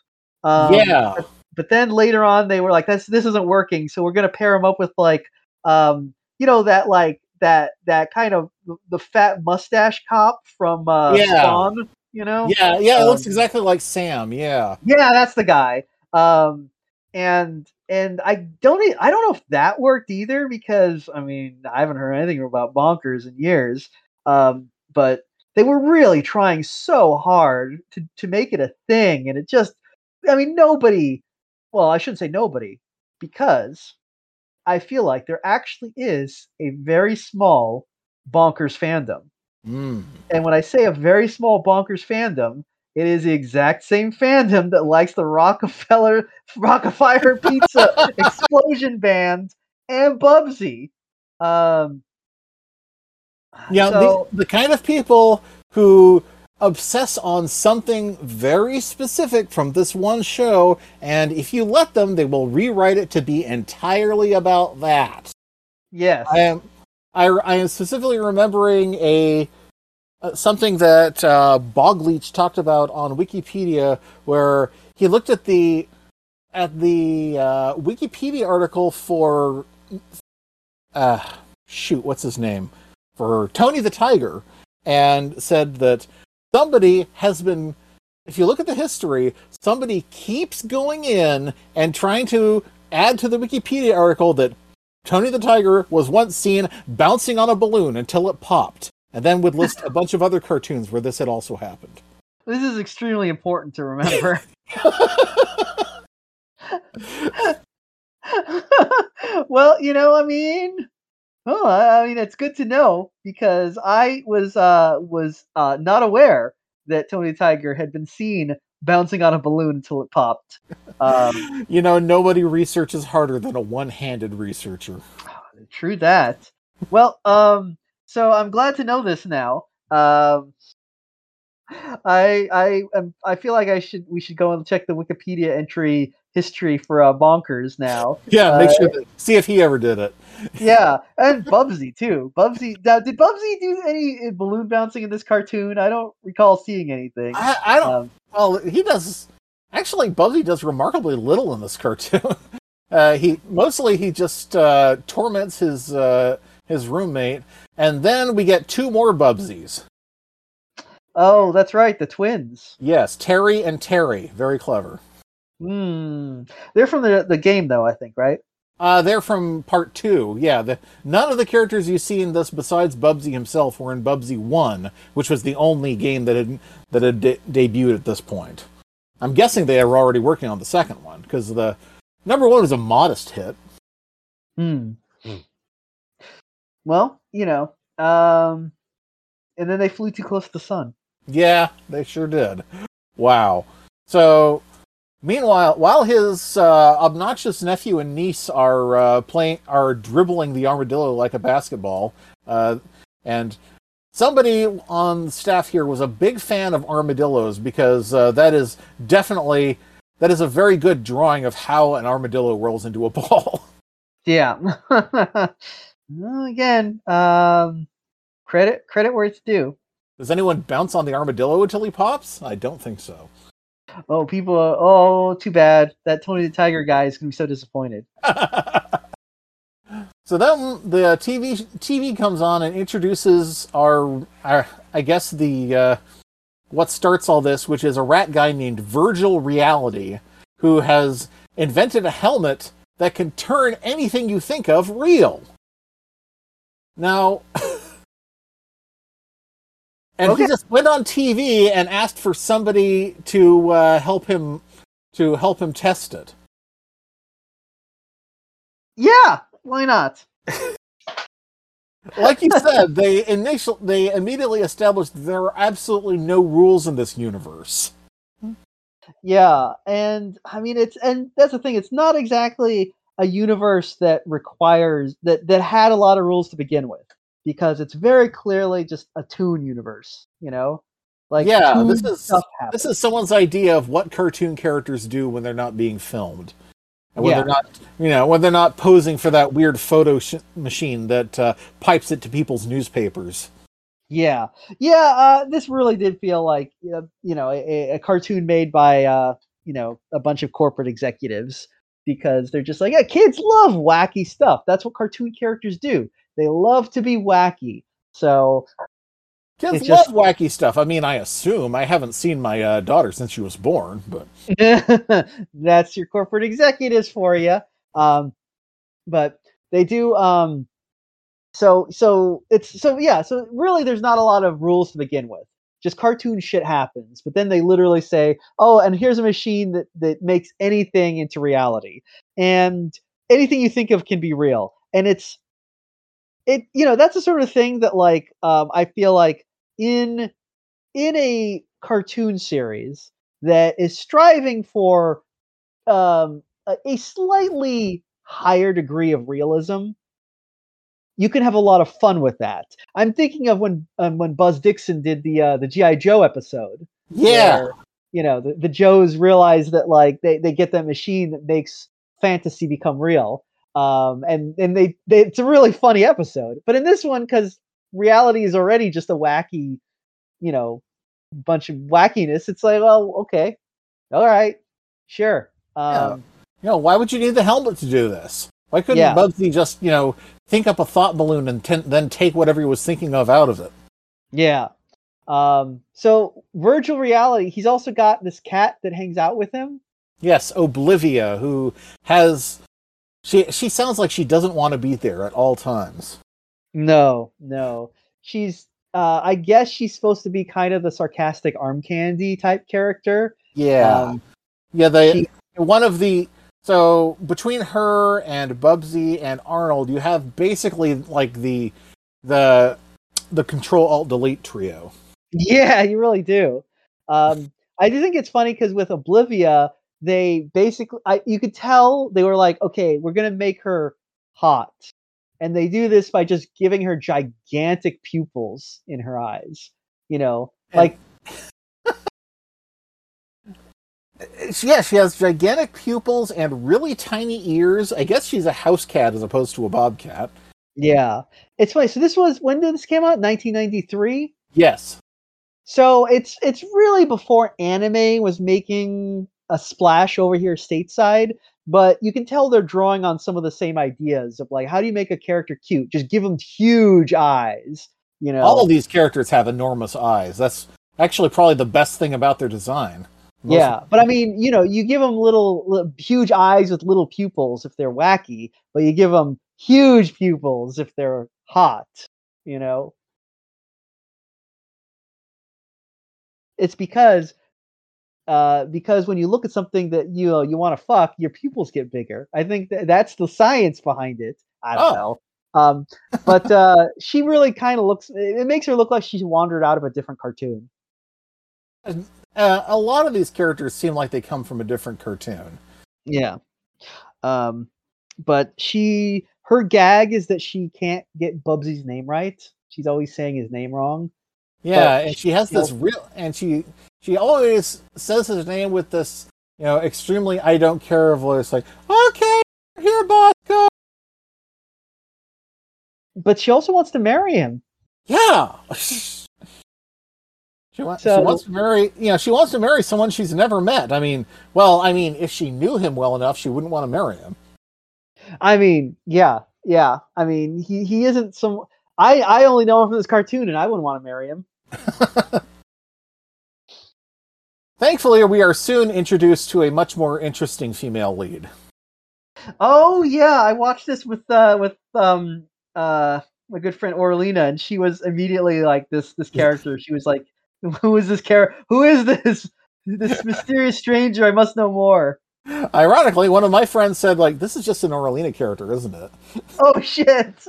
Um, yeah, but then later on they were like this this isn't working so we're going to pair him up with like um you know that like that that kind of the fat mustache cop from uh Yeah. Spawn you know yeah, yeah. It looks Um, exactly like Sam. Yeah, yeah that's the guy um and and I don't I don't know if that worked either because I mean I haven't heard anything about bonkers in years um but they were really trying so hard to to make it a thing and it just I mean nobody well I shouldn't say nobody because I feel like there actually is a very small bonkers fandom mm. and when I say a very small bonkers fandom, it is the exact same fandom that likes the Rock-afire Rock-afire [LAUGHS] Pizza Explosion Band and Bubsy. Um, yeah. so- the, the kind of people who obsess on something very specific from this one show, and if you let them, they will rewrite it to be entirely about that. yes, I am I, I am specifically remembering a uh, something that uh, Bogleach talked about on Wikipedia, where he looked at the at the uh, Wikipedia article for uh, shoot, what's his name for Tony the Tiger, and said that somebody has been. If you look at the history, somebody keeps going in and trying to add to the Wikipedia article that Tony the Tiger was once seen bouncing on a balloon until it popped, and then would list a bunch of other cartoons where this had also happened. this is extremely important to remember. [LAUGHS] [LAUGHS] well, you know, I mean, oh, I I mean, it's good to know because I was uh was uh not aware that Tony Tiger had been seen bouncing on a balloon until it popped. Um, [LAUGHS] You know, nobody researches harder than a one-handed researcher. [SIGHS] True that. Well, um, so I'm glad to know this now. Um, I I am, I feel like I should we should go and check the Wikipedia entry history for uh, bonkers now. Yeah, make Uh, sure that, see if he ever did it. Yeah, and [LAUGHS] Bubsy too. Bubsy. Now, did Bubsy do any uh, balloon bouncing in this cartoon? I don't recall seeing anything. I, I don't. Um, well, he does. Actually, Bubsy does remarkably little in this cartoon. [LAUGHS] Uh, he mostly he just uh, torments his uh, his roommate, and then we get two more Bubsies. oh, that's right, the twins. Yes, Terry and Terry, very clever. Hmm. They're from the the game though, I think, right? Uh, they're from part two. Yeah, the, none of the characters you see in this, besides Bubsy himself, were in Bubsy One, which was the only game that had that had de- debuted at this point. I'm guessing they were already working on the second one because the number one was a modest hit. Hmm. Well, you know, um, and then they flew too close to the sun. Yeah, they sure did. Wow. So, meanwhile, while his uh, obnoxious nephew and niece are uh, playing, are dribbling the armadillo like a basketball, uh, and somebody on the staff here was a big fan of armadillos because uh, that is definitely that is a very good drawing of how an armadillo rolls into a [LAUGHS] ball. Yeah. [LAUGHS] well, again, um, credit credit where it's due. Does anyone bounce on the armadillo until he pops? I don't think so. Oh, people. Are, oh, too bad. That Tony the Tiger guy is gonna be so disappointed. [LAUGHS] so then the TV TV comes on and introduces our, our I guess the uh, what starts all this, which is a rat guy named Virgil Reality, who has invented a helmet that can turn anything you think of real. Now, [LAUGHS] and he just went on TV and asked for somebody to uh, help him to help him test it. Yeah, why not? [LAUGHS] Like you said, they initial they immediately established there are absolutely no rules in this universe. Yeah, and I mean it's and that's the thing. It's not exactly a universe that requires that that had a lot of rules to begin with because it's very clearly just a toon universe. You know, like Yeah, this is- This is someone's idea of what cartoon characters do when they're not being filmed. And when Yeah. they're not, you know, when they're not posing for that weird photo sh- machine that uh, pipes it to people's newspapers. Yeah, yeah. Uh, this really did feel like uh, you know a, a cartoon made by uh, you know a bunch of corporate executives because they're just like, yeah, kids love wacky stuff. That's what cartoon characters do. They love to be wacky. So Kids just- love wacky stuff. I mean, I assume I haven't seen my uh, daughter since she was born, but [LAUGHS] that's your corporate executives for you. Um, but they do. Um, so so it's so yeah. So really, there's not a lot of rules to begin with. Just cartoon shit happens, but then they literally say, "Oh, and here's a machine that that makes anything into reality, and anything you think of can be real." And it's it you know that's the sort of thing that like um, I feel like in in a cartoon series that is striving for um, a, a slightly higher degree of realism, you can have a lot of fun with that. I'm thinking of when um, when Buzz Dixon did the uh, the GI Joe episode. yeah, where, you know the, the Joes realize that like they, they get that machine that makes fantasy become real. Um, and and they, they it's a really funny episode. But in this one, because reality is already just a wacky, you know, bunch of wackiness. It's like, well, okay, all right, sure. Um, you know, why would you need the helmet to do this? Why couldn't Yeah. Bubsy just, you know, think up a thought balloon and ten- then take whatever he was thinking of out of it? Yeah. Um, so virtual reality, he's also got this cat that hangs out with him. Yes, Oblivia, who has she she sounds like she doesn't want to be there at all times. No, no. She's uh I guess she's supposed to be kind of the sarcastic arm candy type character. Yeah, Um, yeah. They she- one of the so between her and Bubsy and Arnold, you have basically like the the the Control Alt Delete trio. Yeah, you really do. Um I do think it's funny because with Oblivia, they basically I you could tell they were like, okay, we're gonna make her hot. And they do this by just giving her gigantic pupils in her eyes. You know, like eh, eh, Yeah, she has gigantic pupils and really tiny ears. I guess she's a house cat as opposed to a bobcat. Yeah, it's funny. So this was when did this came out? 1993. Yes. So it's it's really before anime was making a splash over here stateside. But you can tell they're drawing on some of the same ideas of like how do you make a character cute? Just give them huge eyes. You know, All of these characters have enormous eyes. That's actually probably the best thing about their design. Most- yeah. But I mean, you know, you give them little, little huge eyes with little pupils if they're wacky, but you give them huge pupils if they're hot. You know, it's because uh, because when you look at something that you know, you want to fuck, your pupils get bigger. I think that that's the science behind it. I don't Oh. know. Um, but uh, she really kind of looks. It it makes her look like she's wandered out of a different cartoon. Uh, a lot of these characters seem like they come from a different cartoon. Yeah. Um, but she, her gag is that she can't get Bubsy's name right. She's always saying his name wrong. Yeah, But and she has this real, and she she always says his name with this, you know, extremely I don't care voice, like, okay, here, boss, go. But she also wants to marry him. Yeah. [LAUGHS] she, wants, she wants to marry, you know, she wants to marry someone she's never met. I mean, well, I mean, if she knew him well enough, she wouldn't want to marry him. I mean, yeah, yeah. I mean, he, he isn't some. I, I only know him from this cartoon, and I wouldn't want to marry him. [LAUGHS] Thankfully, we are soon introduced to a much more interesting female lead. Oh yeah, I watched this with uh with um uh my good friend Orlina, and she was immediately like this this character. She was like, [LAUGHS] "Who is this character? Who is this this [LAUGHS] mysterious stranger? I must know more." Ironically, one of my friends said, like, this is just an Oralina character, isn't it? Oh shit!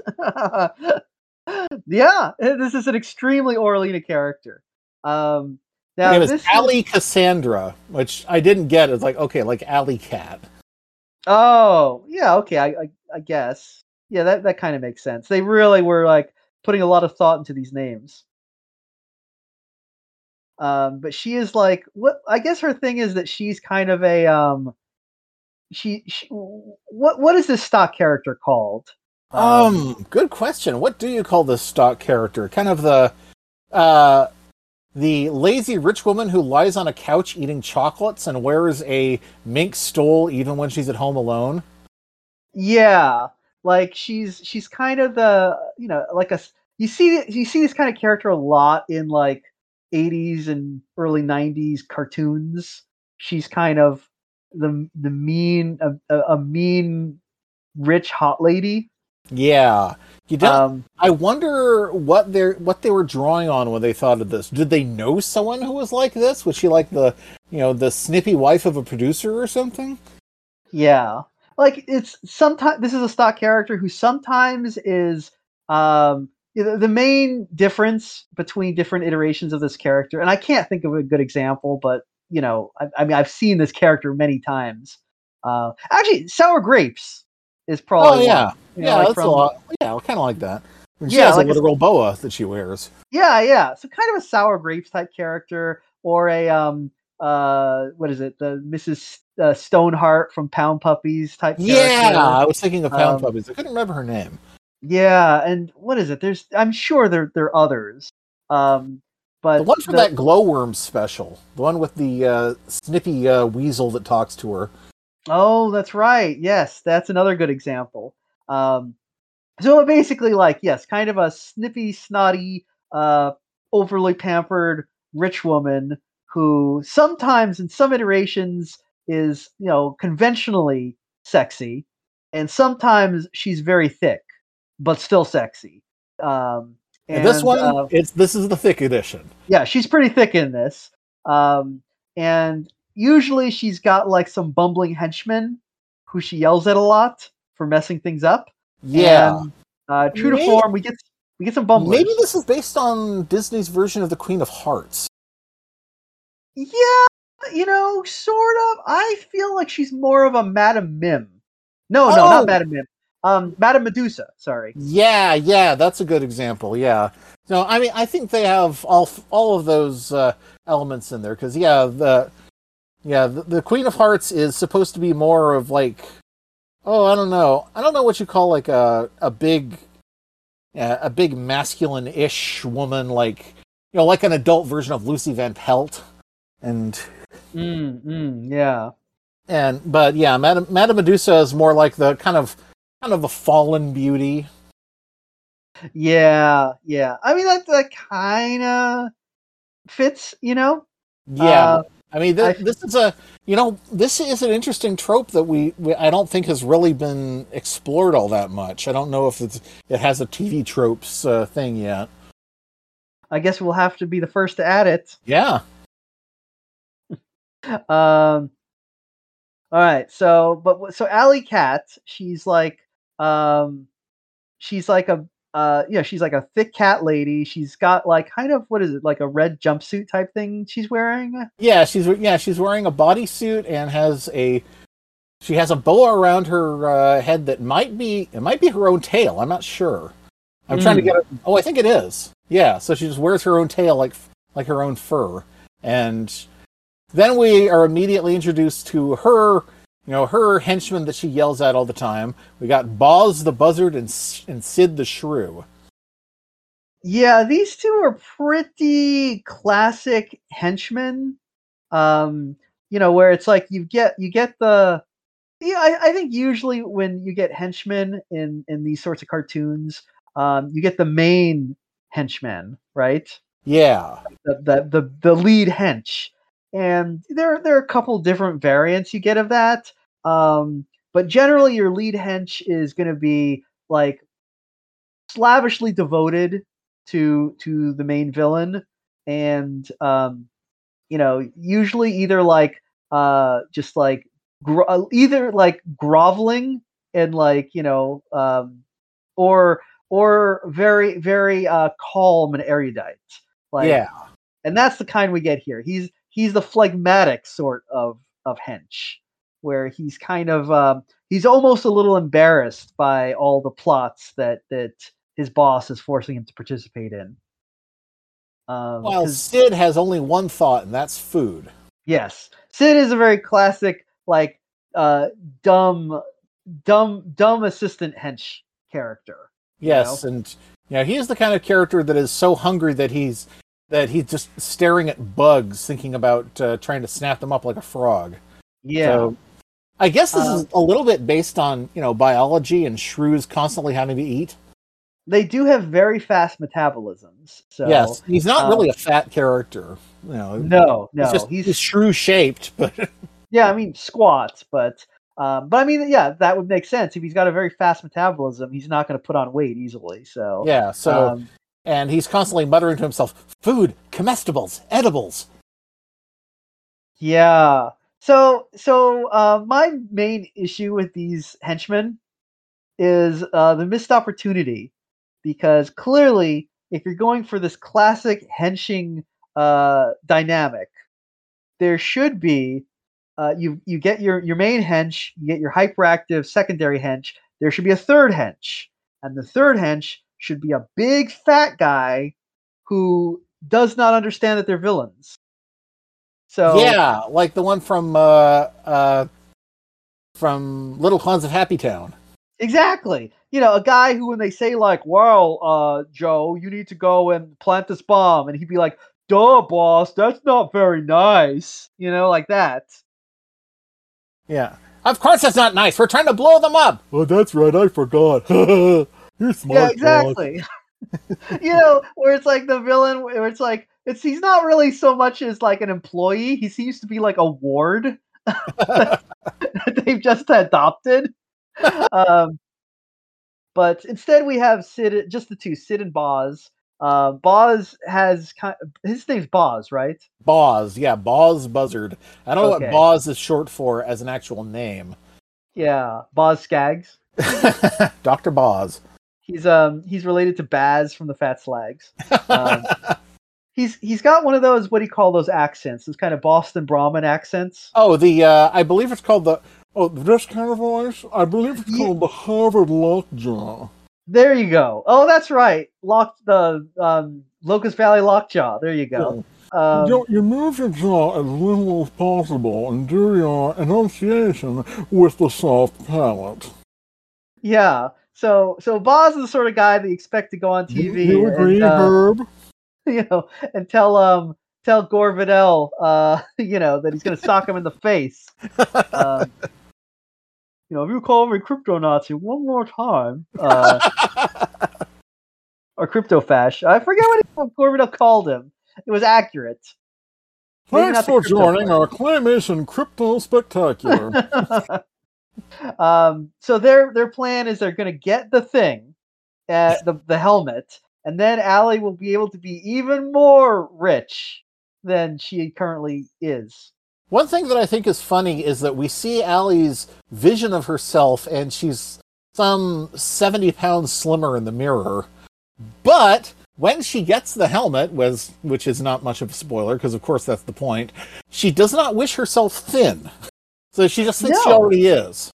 Yeah, this is an extremely Orlina character. Um, Her now name is this Ali Cassandra, which I didn't get. It's like, okay, like Alley Cat. Oh, yeah, okay, I, I, I guess. Yeah, that, that kind of makes sense. They really were like putting a lot of thought into these names. Um, but she is like what I guess her thing is that she's kind of a um she, she what what is this stock character called? Um, good question. What do you call this stock character? Kind of the uh the lazy rich woman who lies on a couch eating chocolates and wears a mink stole even when she's at home alone. Yeah, like she's she's kind of the you know like a you see you see this kind of character a lot in like 80s and early 90s cartoons. She's kind of the the mean a, a mean rich hot lady. Yeah. You don't Um, I wonder what they what they were drawing on when they thought of this. Did they know someone who was like this? Was she like the you know, the snippy wife of a producer or something? Yeah. Like it's sometimes this is a stock character who sometimes is um the main difference between different iterations of this character, and I can't think of a good example, but you know, I, I mean, I've seen this character many times. Uh, actually, sour grapes is probably oh yeah. one, you know, yeah, like that's from- a lot. Yeah, kind of like that. And she Yeah, has like a a- literal boa that she wears. Yeah, yeah. So kind of a sour grapes type character, or a um uh what is it, the Mrs. Uh, Stoneheart from Pound Puppies type. Yeah, character. I was thinking of Pound Um, Puppies. I couldn't remember her name. Yeah, and what is it? There's I'm sure there there are others. Um but The one from the- that glowworm special, the one with the uh, snippy uh, weasel that talks to her. Oh, that's right. Yes, that's another good example. Um so basically like yes, kind of a snippy, snotty, uh overly pampered rich woman who sometimes in some iterations is, you know, conventionally sexy and sometimes she's very thick but still sexy. Um And, this one, uh, it's this is the thick edition. yeah, she's pretty thick in this. Um, and usually she's got like some bumbling henchmen who she yells at a lot for messing things up. Yeah, And, uh, true to form, we get we get some bumblers. maybe this is based on Disney's version of the Queen of Hearts. Yeah, you know, sort of. I feel like she's more of a Madame Mim. No, no, Oh! not Madame Mim. Um, Madame Medusa. Sorry. Yeah, yeah, that's a good example. Yeah. No, I mean, I think they have all all of those uh, elements in there because yeah, the yeah the, the Queen of Hearts is supposed to be more of like oh I don't know I don't know what you call like a a big uh, a big masculine-ish woman like you know like an adult version of Lucy Van Pelt and Mm, mm, yeah. and but yeah Madame Madame Medusa is more like the kind of kind of a fallen beauty Yeah, yeah. I mean, that, that kind of fits, you know? yeah Uh, I mean, I- this is a you know this is an interesting trope that we, we I don't think has really been explored all that much. I don't know if it's it has a TV tropes uh, thing yet. I guess we'll have to be the first to add it. Yeah, [LAUGHS] Um. All right. So, but so Alley Cat, she's like, um, she's like a, uh, yeah, she's like a thick cat lady. She's got like kind of what is it, like a red jumpsuit type thing she's wearing. yeah, she's yeah she's wearing a bodysuit and has a she has a boa around her uh, head that might be it might be her own tail. I'm not sure. I'm trying to Hmm. get it. Oh, I think it is. Yeah, so she just wears her own tail like like her own fur, and then we are immediately introduced to her, you know, her henchman that she yells at all the time. We got Boz the Buzzard and and Sid the Shrew. Yeah, these two are pretty classic henchmen. Um, you know, where it's like you get you get the yeah, I, I think usually when you get henchmen in in these sorts of cartoons, um, you get the main henchman, right? Yeah, The the the, the lead hench. and there there are a couple different variants you get of that. Um, but generally, your lead hench is going to be like slavishly devoted to to the main villain, and um, you know, usually either like uh, just like gro- uh, either like groveling and like you know, um, or or very very uh, calm and erudite. Like, yeah. and that's the kind we get here. He's he's the phlegmatic sort of of hench, where he's kind of um, he's almost a little embarrassed by all the plots that that his boss is forcing him to participate in. Um, While 'cause- Sid has only one thought, and that's food. yes, Sid is a very classic like uh, dumb dumb dumb assistant hench character. you Yes, and you know, is the kind of character that is so hungry that he's that he's just staring at bugs, thinking about uh, trying to snap them up like a frog. Yeah. So, I guess this Uh, is a little bit based on you know biology and shrews constantly having to eat. they do have very fast metabolisms. So yes, he's not uh, really a fat character. You know, no, no, he's just he's he's shrew shaped, [LAUGHS] but Yeah, I mean squats, but um, but I mean, yeah, that would make sense. If he's got a very fast metabolism, he's not going to put on weight easily. So yeah. So um, and he's constantly muttering to himself, "Food, comestibles, edibles." yeah. So so uh, my main issue with these henchmen is uh, the missed opportunity, because clearly, if you're going for this classic henching uh, dynamic, there should be uh, you you get your your main hench, you get your hyperactive secondary hench. There should be a third hench, and the third hench should be a big fat guy who does not understand that they're villains. So Yeah, like the one from uh uh from Little Clowns of Happy Town. exactly. You know, a guy who when they say like, "Well, uh, Joe, you need to go and plant this bomb," and he'd be like, "Duh, boss, that's not very nice." You know, like that. Yeah. Of course that's not nice. We're trying to blow them up. Oh, that's right. I forgot. [LAUGHS] You're smart. yeah, exactly. [LAUGHS] you know, where it's like the villain, where it's like it's he's not really so much as like an employee. He seems to be like a ward [LAUGHS] that they've just adopted. um, but instead, we have Sid, just the two, Sid and Boz. Uh, Boz has kind his name's Boz, right? Boz. Yeah, Boz Buzzard. I don't know Okay. what Boz is short for as an actual name. Yeah, Boz Skaggs. [LAUGHS] Dr. Boz. He's um he's related to Baz from the Fat Slags. [LAUGHS] Um, he's he's got one of those what do you call those accents? Those kind of Boston Brahmin accents. Oh, the uh I believe it's called the Oh, this kind of voice? I believe it's called the Harvard Lockjaw. There you go. Oh, that's right. Lock the um, Locust Valley Lockjaw. There you go. Um, you, you move your jaw as little as possible and do your enunciation with the soft palate. yeah. So so Boz is the sort of guy that you expect to go on You- TV You agree, and, uh, Herb? [LAUGHS] you know and tell um tell Gore Vidal uh [LAUGHS] you know that he's gonna sock him in the face. Um, you know, if you call me crypto Nazi one more time, uh, or crypto fash, I forget what, Gore Vidal called him. It was accurate. Thanks for joining our Claymation Crypto Spectacular. [LAUGHS] um, so their their plan is they're going to get the thing, uh, the the helmet, and then Allie will be able to be even more rich than she currently is. One thing that I think is funny is that we see Allie's vision of herself, and she's some 70 pounds slimmer in the mirror. But when she gets the helmet, was, which is not much of a spoiler, because of course that's the point, she does not wish herself thin. So she just thinks she already is.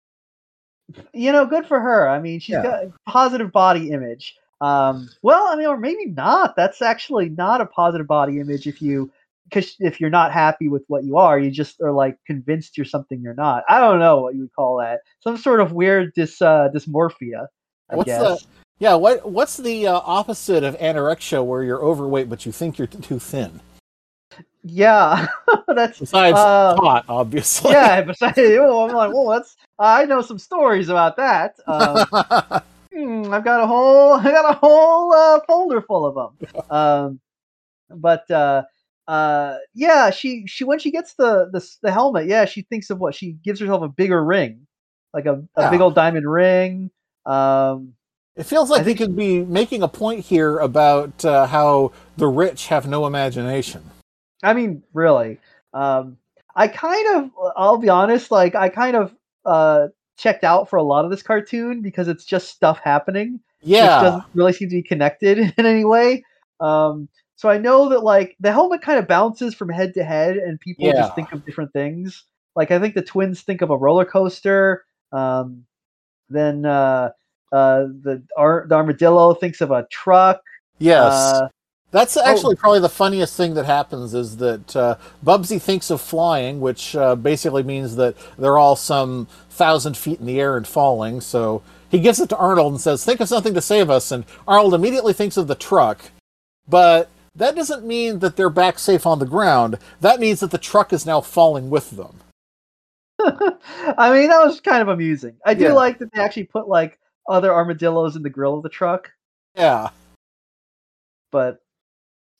You know, good for her. I mean, she's Yeah. got a positive body image. Um, well, I mean, or maybe not. That's actually not a positive body image if you because if you're not happy with what you are, you just are like convinced you're something you're not. I don't know what you would call that. Some sort of weird dis uh, dysmorphia. I What's guess. the yeah? What what's the uh, opposite of anorexia, where you're overweight but you think you're t- too thin? Yeah, [LAUGHS] that's Besides Uh, hot, obviously. yeah. [LAUGHS] Besides, oh, I'm like, well, that's I know some stories about that. [LAUGHS] Um, hmm, I've got a whole [LAUGHS] I got a whole uh, folder full of them. [LAUGHS] Um, but uh, uh, yeah, she she when she gets the the the helmet, yeah, she thinks of what she gives herself a bigger ring, like a, a big old diamond ring. Um, It feels I like think- he could be making a point here about uh, how the rich have no imagination. I mean, really. Um, I kind of, I'll be honest, like I kind of uh checked out for a lot of this cartoon because it's just stuff happening. which Yeah, doesn't really seem to be connected [LAUGHS] in any way. Um, so I know that like the helmet kind of bounces from head to head, and people Yeah. just think of different things. Like I think the twins think of a roller coaster. Um, then uh, uh, the, ar- the armadillo thinks of a truck. yes. Uh, That's actually probably the funniest thing that happens is that uh, Bubsy thinks of flying, which uh, basically means that they're all some thousand feet in the air and falling. So he gives it to Arnold and says, Think of something to save us. And Arnold immediately thinks of the truck. But that doesn't mean that they're back safe on the ground. That means that the truck is now falling with them. [LAUGHS] I mean, that was kind of amusing. I do Yeah. like that they actually put like other armadillos in the grill of the truck. Yeah. but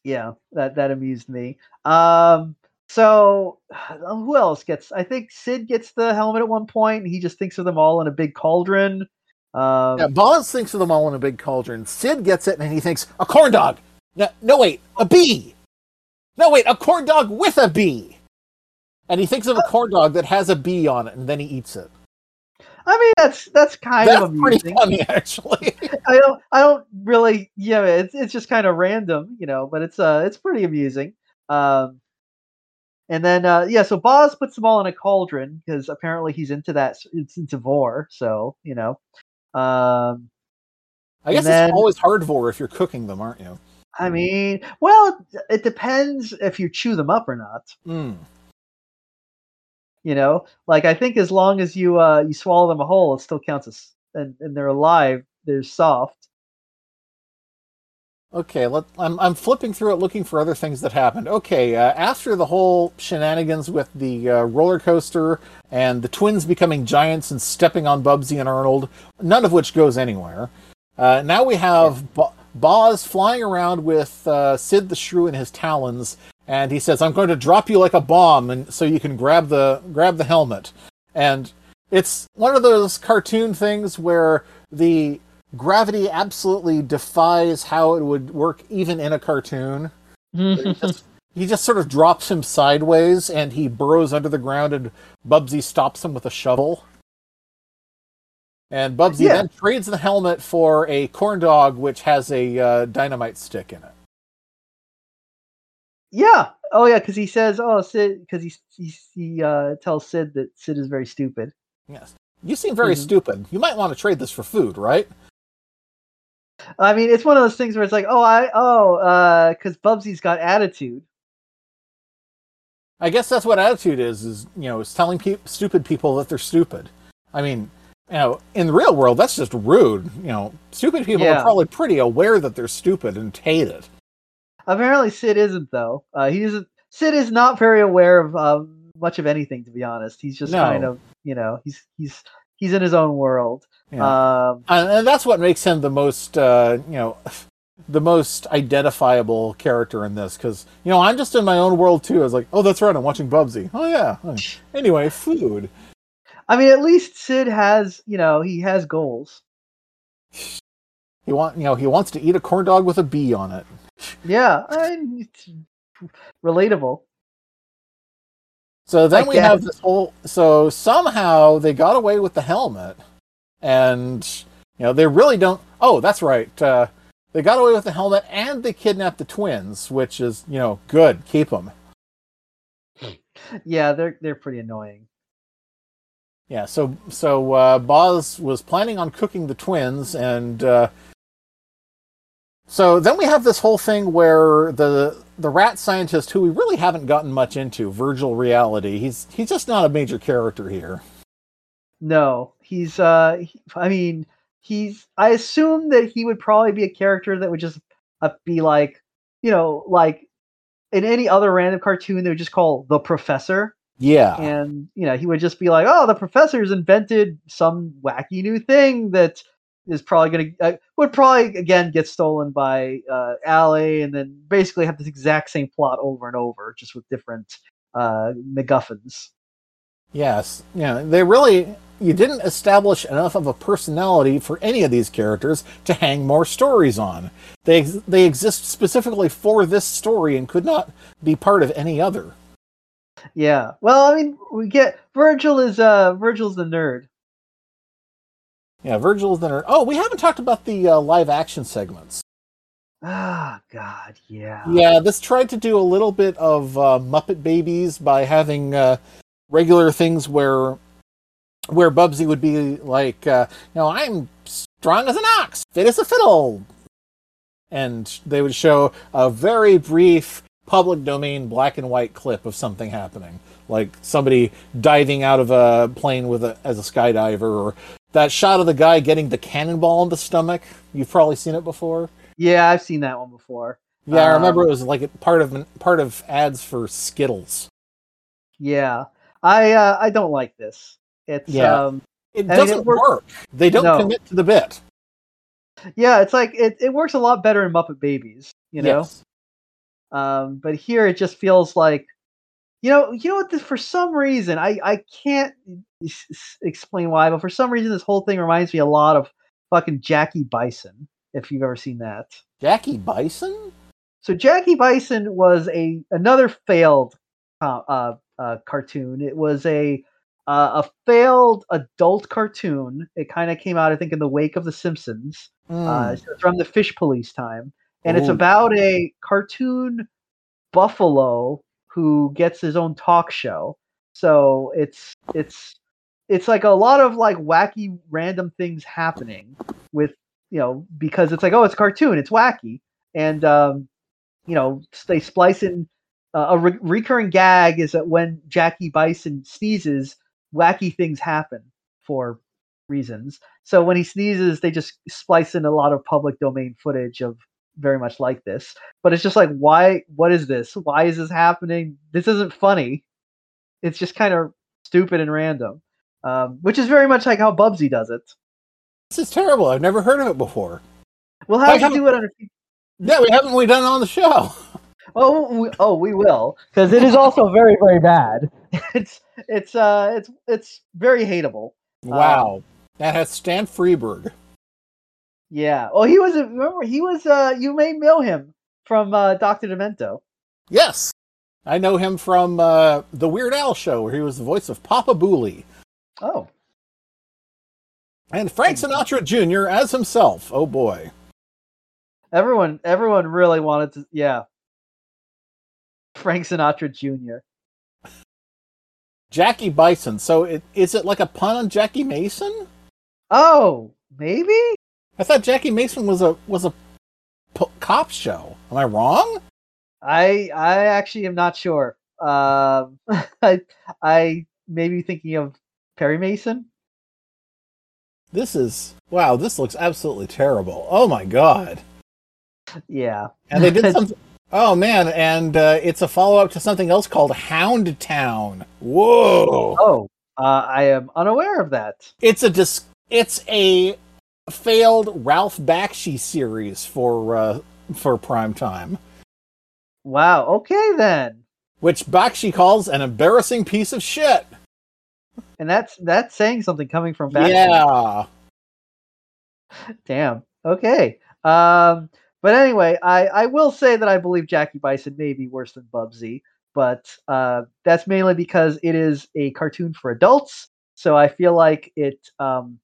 yeah, that that amused me. Um, so [SIGHS] who else gets? I think Sid gets the helmet at one point, and he just thinks of them all in a big cauldron. Um, Yeah, Boz thinks of them all in a big cauldron. Sid gets it and he thinks, a corn dog. No, no, wait, a bee. No, wait, a corn dog with a bee. And he thinks of a corn dog that has a bee on it and then he eats it. I mean, that's that's kind That's of pretty amusing. funny, actually. [LAUGHS] I don't I don't really yeah, it's it's just kind of random, you know, but it's uh it's pretty amusing. Um, and then uh, yeah, so Boz puts them all in a cauldron because apparently he's into that. It's into vore, so you know. Um, I guess then- it's always hardcore if you're cooking them, aren't you? I mean, well, it depends if you chew them up or not. Mm. You know, like I think as long as you uh you swallow them whole, it still counts as and, and they're alive. They're soft. Okay, let, I'm, I'm flipping through it looking for other things that happened. Okay, uh, after the whole shenanigans with the uh, roller coaster and the twins becoming giants and stepping on Bubsy and Arnold, none of which goes anywhere. Uh, now we have Bo- Boz flying around with uh, Sid the Shrew in his talons, and he says, "I'm going to drop you like a bomb, and so you can grab the grab the helmet." And it's one of those cartoon things where the gravity absolutely defies how it would work even in a cartoon. He just, he just sort of drops him sideways and he burrows under the ground and Bubsy stops him with a shovel. And Bubsy Yeah. then trades the helmet for a corn dog which has a uh, dynamite stick in it. Yeah. Oh yeah, because he says, "Oh, Sid," because he he he uh, tells Sid that Sid is very stupid. Yes. You seem very Mhm. stupid. You might want to trade this for food, right? I mean, it's one of those things where it's like, "Oh, I oh," uh, because Bubsy's got attitude. I guess that's what attitude is, is, you know, is telling pe- stupid people that they're stupid. I mean, you know, in the real world, that's just rude. You know, stupid people Yeah. are probably pretty aware that they're stupid and hate it. Apparently, Sid isn't though. Uh, he isn't. Sid is not very aware of uh, much of anything, to be honest. He's just No. kind of, you know, he's he's he's in his own world. Yeah. Um, and, and that's what makes him the most, uh, you know, the most identifiable character in this. Because, you know, I'm just in my own world too. I was like, oh, that's right, I'm watching Bubsy. Oh, yeah. Anyway, food. I mean, at least Sid has, you know, he has goals. He want, you know, he wants to eat a corn dog with a bee on it. Yeah, I it's relatable. So then I we have this whole. So somehow they got away with the helmet, and you know they really don't. Oh, that's right. Uh, they got away with the helmet, and they kidnapped the twins, which is you know good. Keep them. Yeah, they're they're pretty annoying. Yeah. So so uh, Boz was planning on cooking the twins, and uh, so then we have this whole thing where the the rat scientist, who we really haven't gotten much into, Virgil Reality. He's he's just not a major character here. No, he's uh he- I mean, he's I assume that he would probably be a character that would just uh, be like, you know, like in any other random cartoon they would just call the professor Yeah. and you know, he would just be like, "Oh, the professor's invented some wacky new thing that is probably going to uh, would probably again get stolen by uh, Alley, and then basically have this exact same plot over and over, just with different uh, MacGuffins. Yes, yeah, they really you didn't establish enough of a personality for any of these characters to hang more stories on. They ex- they exist specifically for this story and could not be part of any other. Yeah. Well, I mean, we get Virgil is uh Virgil's the nerd. Yeah, Virgil is the nerd. Oh, we haven't talked about the uh, live action segments. Ah, God, yeah. Yeah, this tried to do a little bit of uh, Muppet Babies by having uh, regular things where where Bubsy would be like, uh, you know, I'm strong as an ox, fit as a fiddle, and they would show a very brief public domain black and white clip of something happening, like somebody diving out of a plane with a as a skydiver, or that shot of the guy getting the cannonball in the stomach. You've probably seen it before. Yeah, I've seen that one before. Yeah, I remember Um, it was like part of part of ads for Skittles. Yeah. I uh, I don't like this. It's Yeah. um It mean, it doesn't work. They don't No. commit to the bit. yeah, it's like it, it works a lot better in Muppet Babies, you know. Yes. Um, but here it just feels like, you know, you know what? This, for some reason, I I can't s- explain why, but for some reason, this whole thing reminds me a lot of fucking Jackie Bison. If you've ever seen that. Jackie Bison? So Jackie Bison was a another failed uh, uh, uh, cartoon. It was a uh, a failed adult cartoon. It kind of came out, I think, in the wake of The Simpsons. Uh, Mm. so from the Fish Police time, and it's about a cartoon buffalo who gets his own talk show. So it's it's it's like a lot of like wacky random things happening with you know because it's like oh it's a cartoon it's wacky and um you know they splice in uh, a re- recurring gag is that when Jackie Bison sneezes wacky things happen for reasons so when he sneezes they just splice in a lot of public domain footage of very much like this but it's just like why what is this why is this happening this isn't funny it's just kind of stupid and random um, which is very much like how Bubsy does it This is terrible. I've never heard of it before. we'll Why have to do it on a Yeah, we haven't we done it on the show. [LAUGHS] Oh, we, oh, we will, because it is also very, very bad. [LAUGHS] It's, it's, uh, it's, it's very hateable. Wow. that has Stan Freberg. Yeah. Well, he was. a- Remember, he was. Uh, you may know him from uh, Doctor Demento. Yes. I know him from uh, the Weird Al show where he was the voice of Papa Booley. Oh, And Frank Sinatra Jr. as himself. Oh boy. everyone, everyone really wanted to. Yeah. Frank Sinatra Jr. Jackie Bison. So it, is it like a pun on Jackie Mason? Oh, maybe. I thought Jackie Mason was a was a p- cop show. Am I wrong? I, I actually am not sure. Um, [LAUGHS] I, I may be thinking of Perry Mason. This is wow. This looks absolutely terrible. Oh my god. Yeah. And they did [LAUGHS] something. Oh man, and uh, it's a follow up to something else called Hound Town. Whoa! Oh, uh, I am unaware of that. It's a dis- It's a failed Ralph Bakshi series for uh, for prime time, Wow. Okay then. which Bakshi calls an embarrassing piece of shit. And that's that's saying something coming from back. Yeah. [LAUGHS] Damn. Okay. Um. But anyway, I I will say that I believe Jackie Bison may be worse than Bubsy, but uh, that's mainly because it is a cartoon for adults. So I feel like it, um,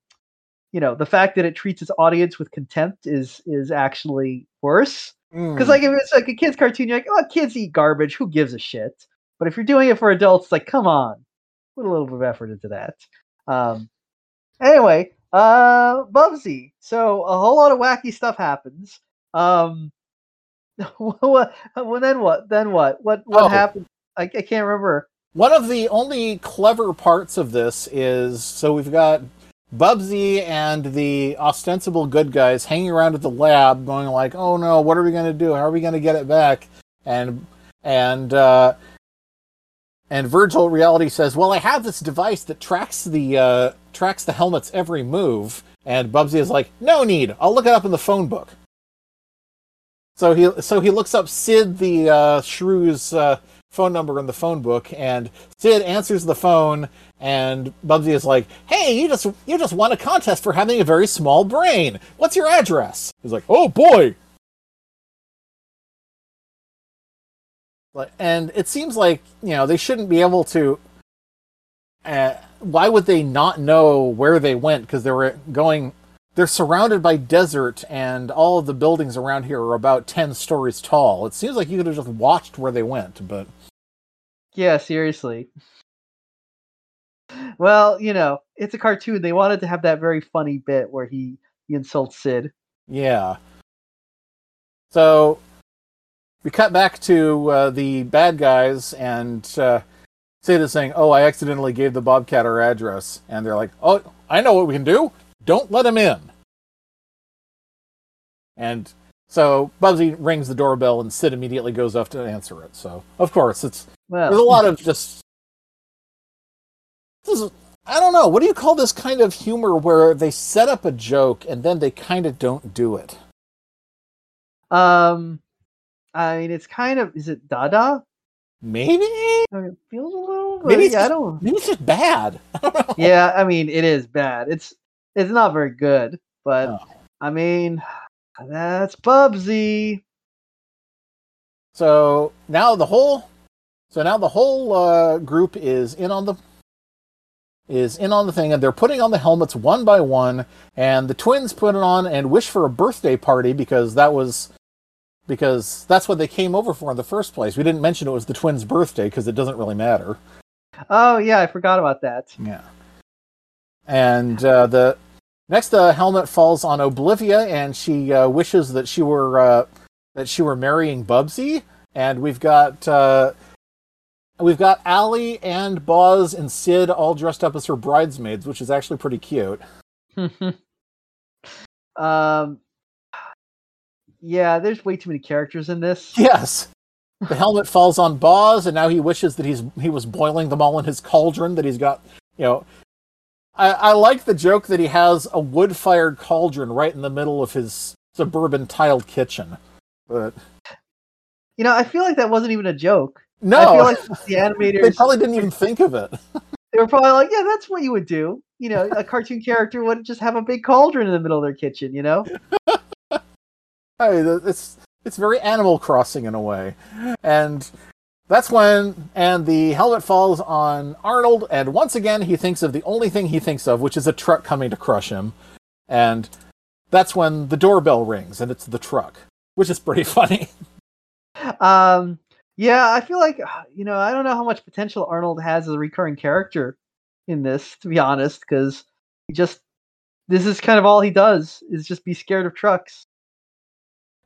you know, the fact that it treats its audience with contempt is is actually worse. Mm. Because like if it's like a kids cartoon, you're like, oh, kids eat garbage. Who gives a shit? But if you're doing it for adults, it's like, come on, put a little bit of effort into that. Um. Anyway, uh, Bubsy. So a whole lot of wacky stuff happens. Um. [LAUGHS] Well, then what? Then what? What? What Oh. happened? I, I can't remember. One of the only clever parts of this is so we've got Bubsy and the ostensible good guys hanging around at the lab, going like, "Oh no, what are we going to do? How are we going to get it back?" And and uh, and Virgil Reality says, "Well, I have this device that tracks the uh, tracks the helmet's every move." And Bubsy is like, "No need. I'll look it up in the phone book." So he so he looks up Sid the uh, Shrew's uh, phone number in the phone book, and Sid answers the phone, and Bubsy is like, "Hey, you just you just won a contest for having a very small brain. What's your address?" He's like, "Oh boy." And it seems like you know they shouldn't be able to. Uh, why would they not know where they went? Because they were going. They're surrounded by desert, and all of the buildings around here are about ten stories tall. It seems like you could have just watched where they went, but Yeah, seriously. Well, you know, it's a cartoon. They wanted to have that very funny bit where he, he insults Sid. Yeah. So we cut back to uh, the bad guys, and uh, Sid is saying, "Oh, I accidentally gave the Bobcat our address," and they're like, "Oh, I know what we can do. Don't let him in." And so Bubsy rings the doorbell, and Sid immediately goes up to answer it. So, of course, it's Well, there's a lot of just this is, I don't know. What do you call this kind of humor where they set up a joke and then they kind of don't do it? um, I mean, it's kind of is it Dada? Maybe I mean, it feels a little. Maybe it's yeah, I just- don't. maybe it's just bad. [LAUGHS] Yeah, I mean, it is bad. It's it's not very good, but No. I mean, that's Bubsy. So now the whole so now the whole uh, group is in on the is in on the thing and they're putting on the helmets one by one and the twins put it on and wish for a birthday party because that was because that's what they came over for in the first place. We didn't mention it was the twins' birthday because it doesn't really matter. Oh yeah, I forgot about that. Yeah. And uh, the next uh, helmet falls on Oblivia, and she uh, wishes that she were uh, that she were marrying Bubsy. And we've got uh, we've got Allie and Boz and Sid all dressed up as her bridesmaids, which is actually pretty cute. [LAUGHS] um, yeah, there's way too many characters in this. Yes. The helmet falls on Boz, and now he wishes that he's he was boiling them all in his cauldron. That he's got, you know. I, I like the joke that he has a wood-fired cauldron right in the middle of his suburban tiled kitchen. But You know, I feel like that wasn't even a joke. no, I feel like [LAUGHS] the they animators probably didn't even think of it. [LAUGHS] they were probably like, yeah, that's what you would do. You know, a cartoon character would just have a big cauldron in the middle of their kitchen. You know? [LAUGHS] Hey, th- it's it's very Animal Crossing in a way, and that's when and the helmet falls on Arnold, and once again he thinks of the only thing he thinks of, which is a truck coming to crush him, and that's when the doorbell rings, and it's the truck, which is pretty [LAUGHS] funny. Um, yeah, I feel like you know, I don't know how much potential Arnold has as a recurring character in this, to be honest, because he just this is kind of all he does is just be scared of trucks.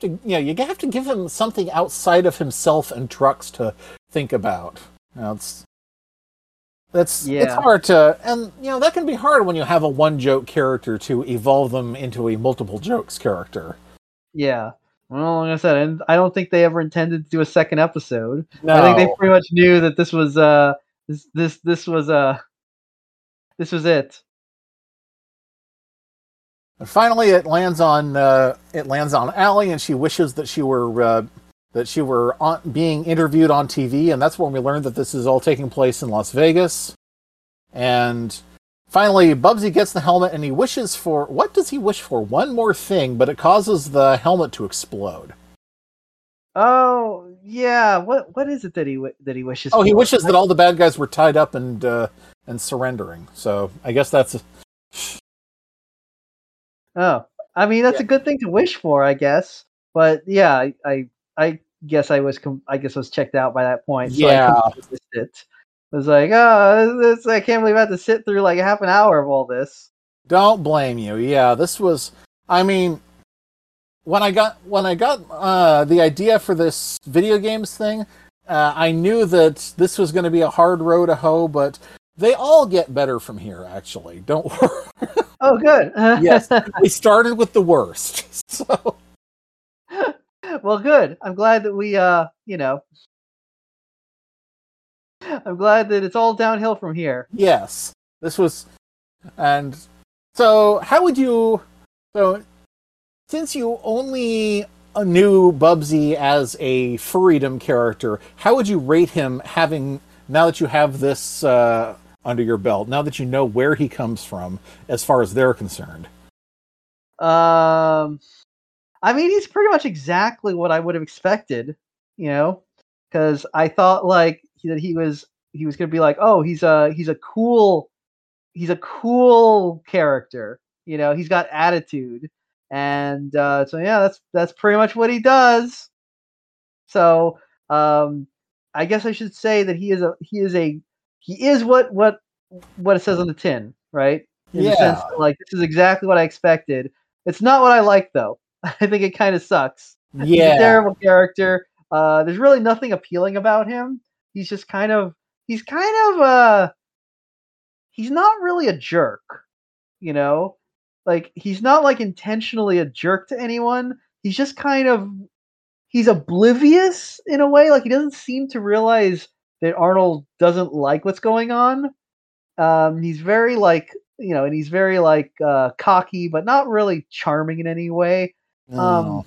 To- you know, you have to give him something outside of himself and trucks to think about. You know, it's that's it's hard to, and you know that can be hard when you have a one joke character to evolve them into a multiple jokes character. Yeah. Well, like I said, and I don't think they ever intended to do a second episode. No, I think they pretty much knew that this was uh this this this was uh this was it. And finally, it lands on uh, it lands on Allie, and she wishes that she were uh, that she were on, being interviewed on TV, and that's when we learned that this is all taking place in Las Vegas. And finally, Bubsy gets the helmet, and he wishes for what does he wish for? One more thing, but it causes the helmet to explode. Oh yeah, what what is it that he that he wishes? Oh, he for? wishes that all the bad guys were tied up and uh, and surrendering. So I guess that's Oh, I mean that's a good thing to wish for, I guess. But yeah, I I, I guess I was com- I guess I was checked out by that point. So Yeah. I it. I was like, oh, this, I can't believe I had to sit through like half an hour of all this. Don't blame you. Yeah, this was. I mean, when I got when I got uh, the idea for this video games thing, uh, I knew that this was going to be a hard row to hoe, but they all get better from here. Actually, don't [LAUGHS] worry. Oh, good. yes, [LAUGHS] we started with the worst, [LAUGHS] so well, good. I'm glad that we, uh, you know, I'm glad that it's all downhill from here. Yes, this was, and so how would you? So, since you only knew Bubsy as a freedom character, how would you rate him? Having now that you have this uh, under your belt, now that you know where he comes from, as far as they're concerned. Um, I mean, he's pretty much exactly what I would have expected, you know, because I thought like that he was he was gonna be like, oh, he's a he's a cool he's a cool character, you know, he's got attitude, and uh, so yeah, that's that's pretty much what he does. So, um, I guess I should say that he is a he is a he is what what what it says on the tin, right? In the sense Yeah. like this is exactly what I expected. It's not what I like though. [LAUGHS] I think it kind of sucks. He's a Yeah, terrible character. Uh, there's really nothing appealing about him. He's just kind of he's kind of uh he's not really a jerk, you know? Like he's not like intentionally a jerk to anyone. He's just kind of he's oblivious in a way. Like he doesn't seem to realize that Arnold doesn't like what's going on. Um, he's very like you know, and he's very like uh, cocky, but not really charming in any way. Um,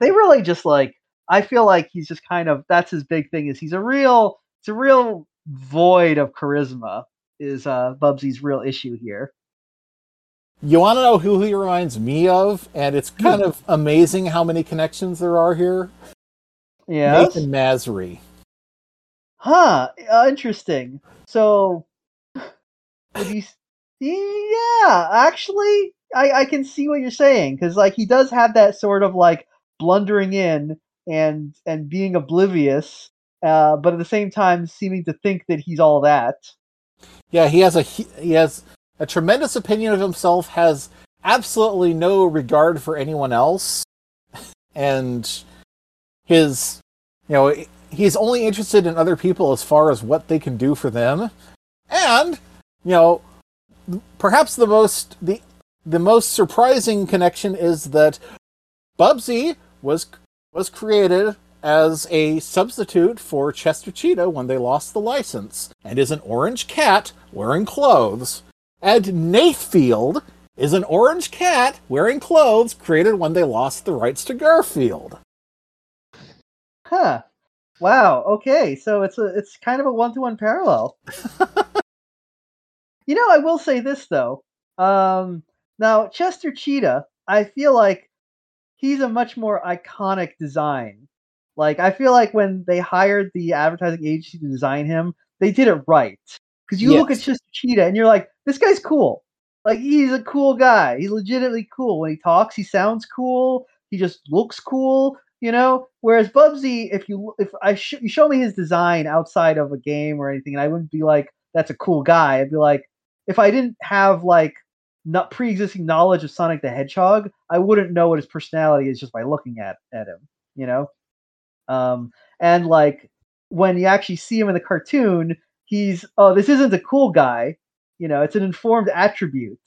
they really just like I feel like he's just kind of that's his big thing is he's a real it's a real void of charisma is uh Bubsy's real issue here. you want to know who he reminds me of, and it's kind of amazing how many connections there are here. Yeah. Nathan Masry. Huh. Uh, interesting. So, would you? Yeah, actually, I I can see what you're saying because like he does have that sort of like blundering in and and being oblivious, uh, but at the same time seeming to think that he's all that. Yeah, he has a he he has a tremendous opinion of himself, has absolutely no regard for anyone else, and his you know he's only interested in other people as far as what they can do for them, and you know perhaps the most the the most surprising connection is that Bubsy was was created as a substitute for Chester Cheetah when they lost the license, and is an orange cat wearing clothes. And Nathfield is an orange cat wearing clothes created when they lost the rights to Garfield. Huh. Wow. Okay. So it's a it's kind of a one to one parallel. [LAUGHS] you know, I will say this though. Um, now Chester Cheetah, I feel like he's a much more iconic design. Like I feel like when they hired the advertising agency to design him, they did it right. Because you look at Chester Cheetah and you're like, this guy's cool. Like he's a cool guy. He's legitimately cool. When he talks, he sounds cool. He just looks cool, you know. Whereas Bubsy, if you if I sh- you show me his design outside of a game or anything, and I wouldn't be like, that's a cool guy. I'd be like, if I didn't have like not pre-existing knowledge of Sonic the Hedgehog, I wouldn't know what his personality is just by looking at at him, you know. Um, and like when you actually see him in the cartoon, he's oh, this isn't a cool guy, you know. It's an informed attribute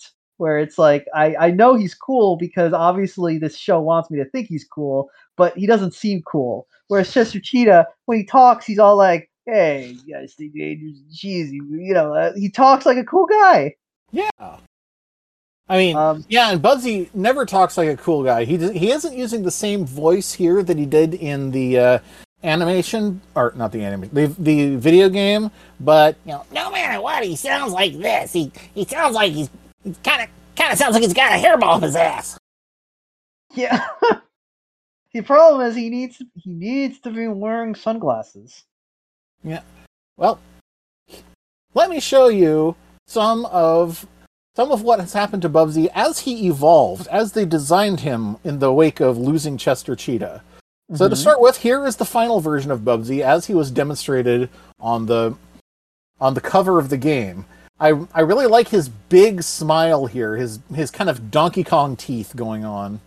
where it's like I I know he's cool because obviously this show wants me to think he's cool, but he doesn't seem cool. Whereas Chester Cheetah, when he talks, he's all like, "Hey, you guys think Andrew's cheesy?" You know, uh, he talks like a cool guy. Yeah. I mean, Um, yeah, and Bubsy never talks like a cool guy. He he isn't using the same voice here that he did in the uh, animation, or not the animation, the the video game. But you know, no matter what, he sounds like this. He he sounds like he's kind of kind of sounds like he's got a hairball up his ass. Yeah. [LAUGHS] the problem is he needs he needs to be wearing sunglasses. Yeah. Well, let me show you some of some of what has happened to Bubsy as he evolved, as they designed him in the wake of losing Chester Cheetah. So to Mhm. start with, here is the final version of Bubsy as he was demonstrated on the on the cover of the game. I I really like his big smile here, his his kind of Donkey Kong teeth going on.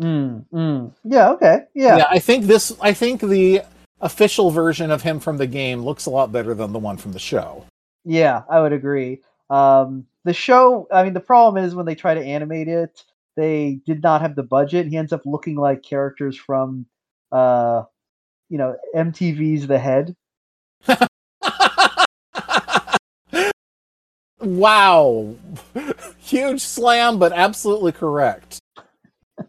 Mm, mm. Yeah. Okay. Yeah. Yeah. I think this I think the official version of him from the game looks a lot better than the one from the show. Yeah, I would agree. Um, the show, I mean, the problem is when they try to animate it, they did not have the budget. He ends up looking like characters from, uh, you know, MTV's The Head. [LAUGHS] Wow. [LAUGHS] Huge slam, but absolutely correct.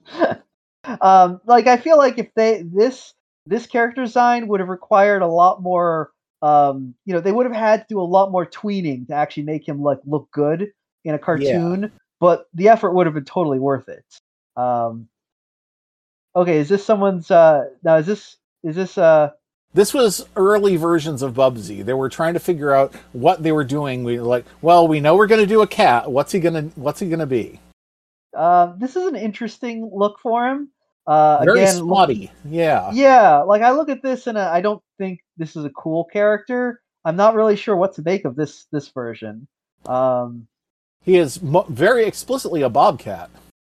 [LAUGHS] um, like I feel like if they this this character design would have required a lot more. Um, you know, they would have had to do a lot more tweening to actually make him like look good in a cartoon. But the effort would have been totally worth it. Um, okay, is this someone's? Uh, now is this is this? Uh, This was early versions of Bubsy. They were trying to figure out what they were doing. We were like, well, we know we're going to do a cat. What's he going to What's he going to be? uh, this is an interesting look for him. Uh, Very again. Yeah. Yeah, like I look at this and uh, I don't think this is a cool character. I'm not really sure what to make of this this version. Um, He is mo- very explicitly a bobcat.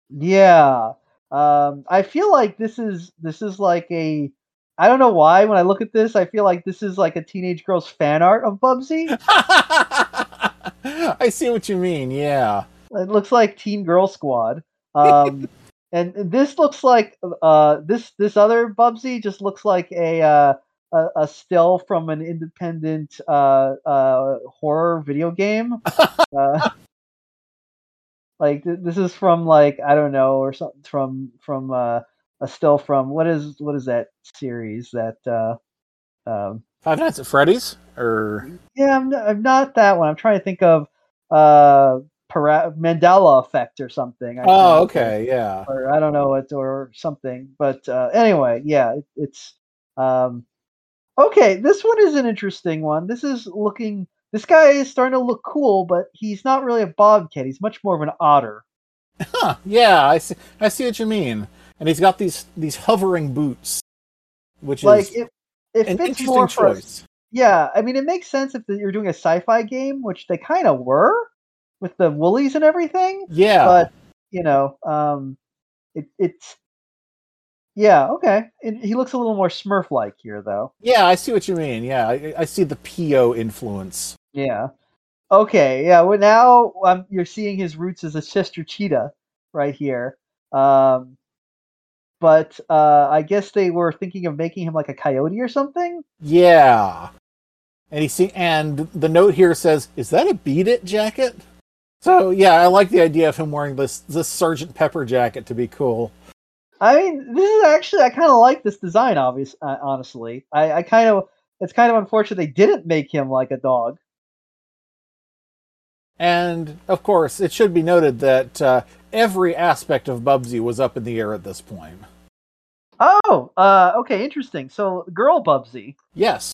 yeah, um, I feel like this is this is like a I don't know why when I look at this I feel like this is like a teenage girl's fan art of Bubsy. [LAUGHS] I see what you mean. Yeah. It looks like Teen Girl Squad. Um, [LAUGHS] and this looks like uh, this this other Bubsy just looks like a uh, a, a still from an independent uh, uh, horror video game. [LAUGHS] uh, like th- this is from like I don't know or something from from uh, a still from what is what is that series that uh, um, Five Nights at Freddy's, or yeah I'm not, I'm not that one I'm trying to think of uh, para- Mandela effect or something. I oh, think. okay, yeah. or I don't know it or something. But uh, anyway, yeah, it, it's um, okay. This one is an interesting one. This is looking. This guy is starting to look cool, but he's not really a bobcat. He's much more of an otter. Huh, yeah, I see. I see what you mean. And he's got these these hovering boots, which Like is it, it an fits interesting more for. choice. Yeah, I mean, it makes sense if you're doing a sci-fi game, which they kind of were with the woolies and everything. Yeah, but you know, um, it, it's yeah, okay. It, he looks a little more Smurf-like here, though. yeah, I see what you mean. Yeah, I, I see the Peyo influence. Yeah. Okay. Yeah. Well, now um, you're seeing his roots as a Chester Cheetah right here. Um, but uh, I guess they were thinking of making him like a coyote or something. Yeah, and he see, and the note here says, "Is that a Beat It jacket?" So yeah, I like the idea of him wearing this this Sergeant Pepper jacket to be cool. I mean, this is actually I kind of like this design. Obviously, uh, honestly, I, I kind of it's kind of unfortunate they didn't make him like a dog. And of course, it should be noted that uh, every aspect of Bubsy was up in the air at this point. Oh, uh, okay, interesting. So, girl Bubsy, Yes,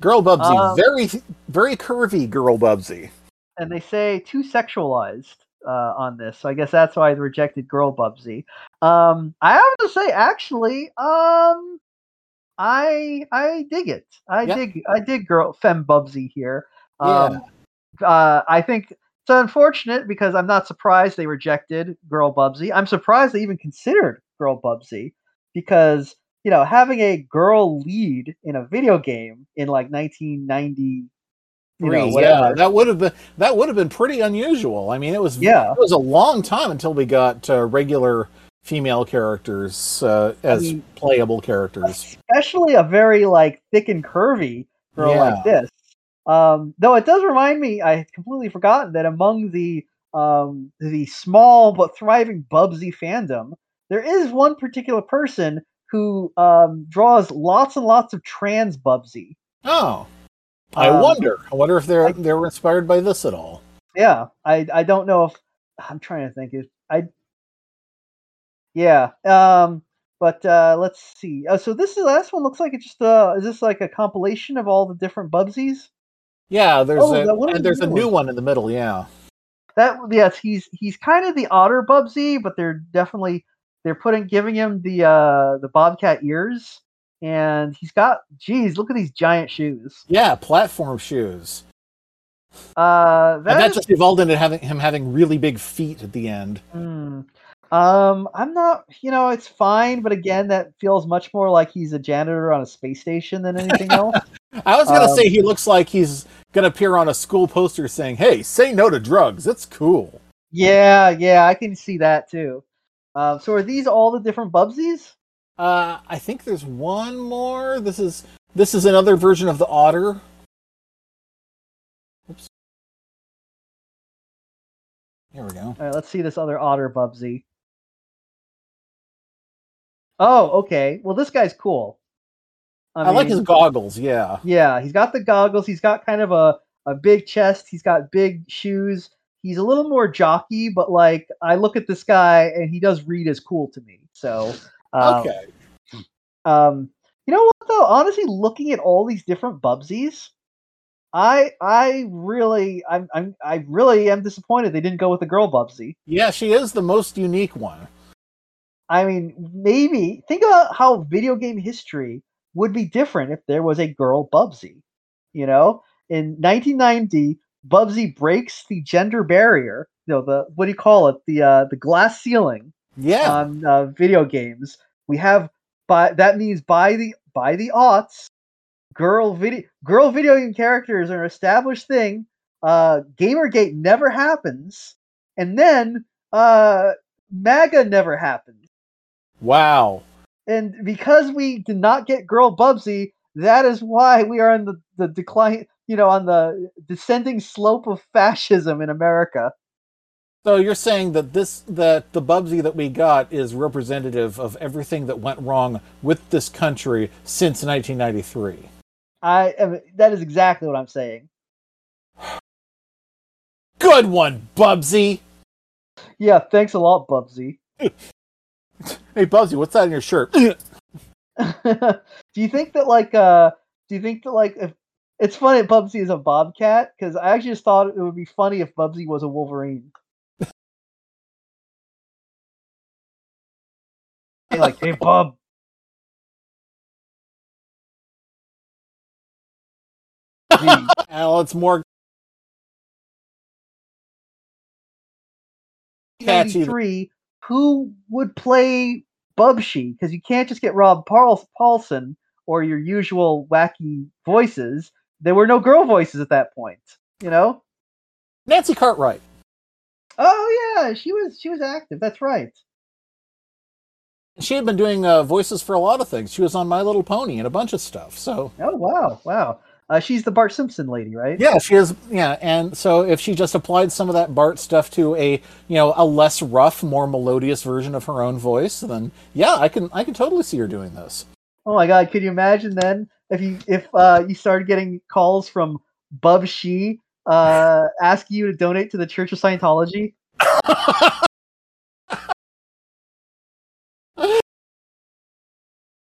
girl Bubsy, Um, very very curvy girl Bubsy. and they say too sexualized uh, on this. So I guess that's why they rejected Girl Bubsy. Um, I have to say, actually, um, I I dig it. I Yeah. dig I dig Girl fem Bubsy here. Yeah. Um, uh, I think it's unfortunate because I'm not surprised they rejected Girl Bubsy. I'm surprised they even considered Girl Bubsy because you know having a girl lead in a video game in like 1990. You know, yeah, that would have been that would have been pretty unusual. I mean, it was Yeah. it was a long time until we got uh, regular female characters uh, as mean, playable characters. especially a very like thick and curvy girl Yeah. like this. Um, though it does remind me, I had completely forgotten that among the um, the small but thriving Bubsy fandom, there is one particular person who um, draws lots and lots of trans Bubsy. Oh, I Um, wonder. I wonder if they're I- they were inspired by this at all. Yeah, I I don't know if I'm trying to think if I. Yeah. Um. But uh, let's see. Uh, so this is last one looks like it's just uh is this like a compilation of all the different Bubsies? Yeah, there's Oh, a and the there's a new new one in the middle. Yeah. That yes, he's he's kind of the otter Bubsy, but they're definitely they're putting giving him the uh the bobcat ears, and he's got geez, look at these giant shoes. Yeah, platform shoes. Uh, and that that is, just evolved into having him having really big feet at the end. hmm. um, I'm not, you know, it's fine, but again, that feels much more like he's a janitor on a space station than anything else. [LAUGHS] I was gonna Um, say he looks like he's gonna appear on a school poster saying, "Hey, say no to drugs. It's cool." yeah, yeah, I can see that too. Um, so are these all the different Bubsies? Uh, I think there's one more. This is this is another version of the otter. Oops. Here we go. All right, let's see this other otter Bubsy. Oh, okay. Well, this guy's cool. I, like mean, his goggles. Yeah. Yeah, he's got the goggles. He's got kind of a, a big chest. He's got big shoes. He's a little more jockey, but like I look at this guy and he does read as cool to me. So um, Okay. um, you know what though? Honestly, looking at all these different Bubsies, I I really I'm I'm I really am disappointed they didn't go with the girl Bubsy. Yeah, she is the most unique one. I mean, maybe think about how video game history would be different if there was a girl Bubsy. You know, in 1990, Bubsy breaks the gender barrier. You know, the what do you call it? The uh, the glass ceiling Yeah. on uh, video games. We have by that means by the by the aughts, girl video girl video game characters are an established thing. Uh, Gamergate never happens, and then uh, MAGA never happens. wow. And because we did not get girl Bubsy, that is why we are in the, the decline, you know, on the descending slope of fascism in America. So you're saying that this that the Bubsy that we got is representative of everything that went wrong with this country since 1993. I am, that is exactly what I'm saying. [SIGHS] Good one, Bubsy. Yeah, thanks a lot, Bubsy. [LAUGHS] Hey, Bubsy, what's that in your shirt? [LAUGHS] [LAUGHS] do you think that like uh do you think that like if it's funny that Bubsy is a bobcat because I actually just thought it would be funny if Bubsy was a Wolverine. Like, hey Bub. [LAUGHS] Well, it's more catchy. 93, who would play Bubshy? Because you can't just get Rob Paul- Paulsen or your usual wacky voices. There were no girl voices at that point, you know? Nancy Cartwright. Oh yeah, she was she was active. That's right. She had been doing uh, voices for a lot of things. She was on My Little Pony and a bunch of stuff. So Oh wow, wow. Uh, she's the Bart Simpson lady, right? yeah, she is. Yeah, and so if she just applied some of that Bart stuff to a you know a less rough, more melodious version of her own voice, then yeah, I can I can totally see her doing this. Oh my god, could you imagine then if you if uh, you started getting calls from Bub She uh, asking you to donate to the Church of Scientology? [LAUGHS]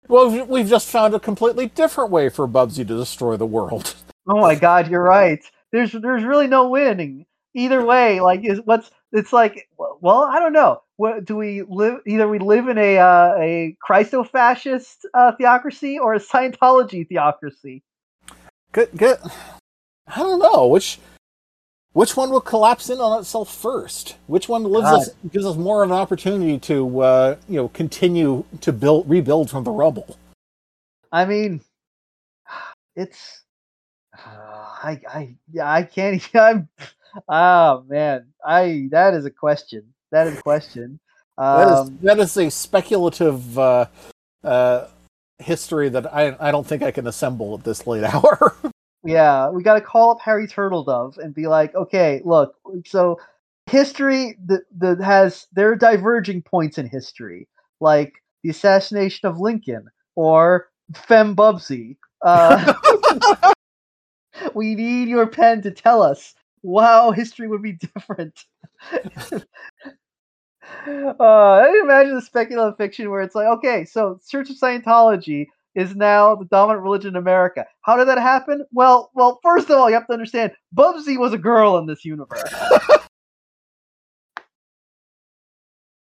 Well, we've- just found a completely different way for Bubsy to destroy the world. Oh my god, you're right. There's there's really no winning either way. Like is what's it's like. Well, I don't know. What do we live? Either we live in a uh, a Christo-fascist uh, theocracy or a Scientology theocracy. Good, good. I don't know which which one will collapse in on itself first. Which one lives God. us gives us more of an opportunity to uh, you know continue to build rebuild from the rubble. I mean, [SIGHS] it's. [SIGHS] I I yeah I can't. [LAUGHS] I'm. Oh man, I that is a question. That is a question. That is Um, that is a speculative uh, uh, history that I I don't think I can assemble at this late [LAUGHS] hour. Yeah, we got to call up Harry Turtledove and be like, okay, look, so history that that has there are diverging points in history, like the assassination of Lincoln or Fem Bubsy. Uh, [LAUGHS] [LAUGHS] we need your pen to tell us how history would be different. [LAUGHS] uh, imagine the speculative fiction where it's like, okay, so Church of Scientology is now the dominant religion in America. How did that happen? Well, well, first of all, you have to understand Bubsy was a girl in this universe.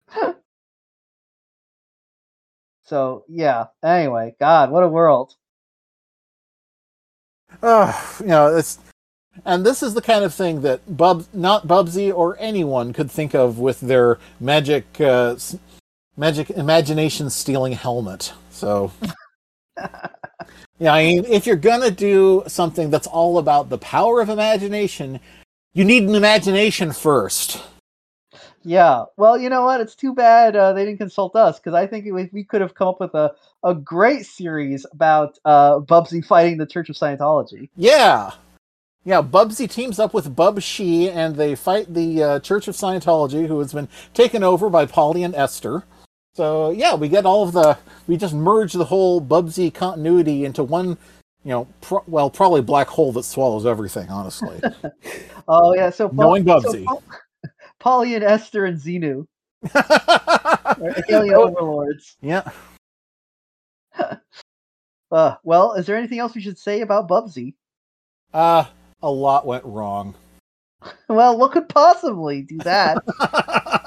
[LAUGHS] so yeah. Anyway, God, what a world. Oh, you know, it's and this is the kind of thing that Bub, not Bubsy or anyone could think of with their magic, uh, magic imagination stealing helmet. So, [LAUGHS] yeah, I mean, if you're gonna do something that's all about the power of imagination, you need an imagination first. Yeah. Well, you know what? It's too bad uh, they didn't consult us because I think we, we could have come up with a, a great series about uh, Bubsy fighting the Church of Scientology. Yeah, Yeah, Bubsy teams up with Bub She, and they fight the uh, Church of Scientology, who has been taken over by Polly and Esther. So yeah, we get all of the we just merge the whole Bubsy continuity into one, you know, pro- well, probably black hole that swallows everything. Honestly, [LAUGHS] Oh yeah, so Paul, Knowing so Paul- [LAUGHS] Polly and Esther and Xenu, [LAUGHS] alien overlords. yeah. Uh, well, is there anything else we should say about Bubsy? Uh, a lot went wrong. Well, what could possibly do that? [LAUGHS]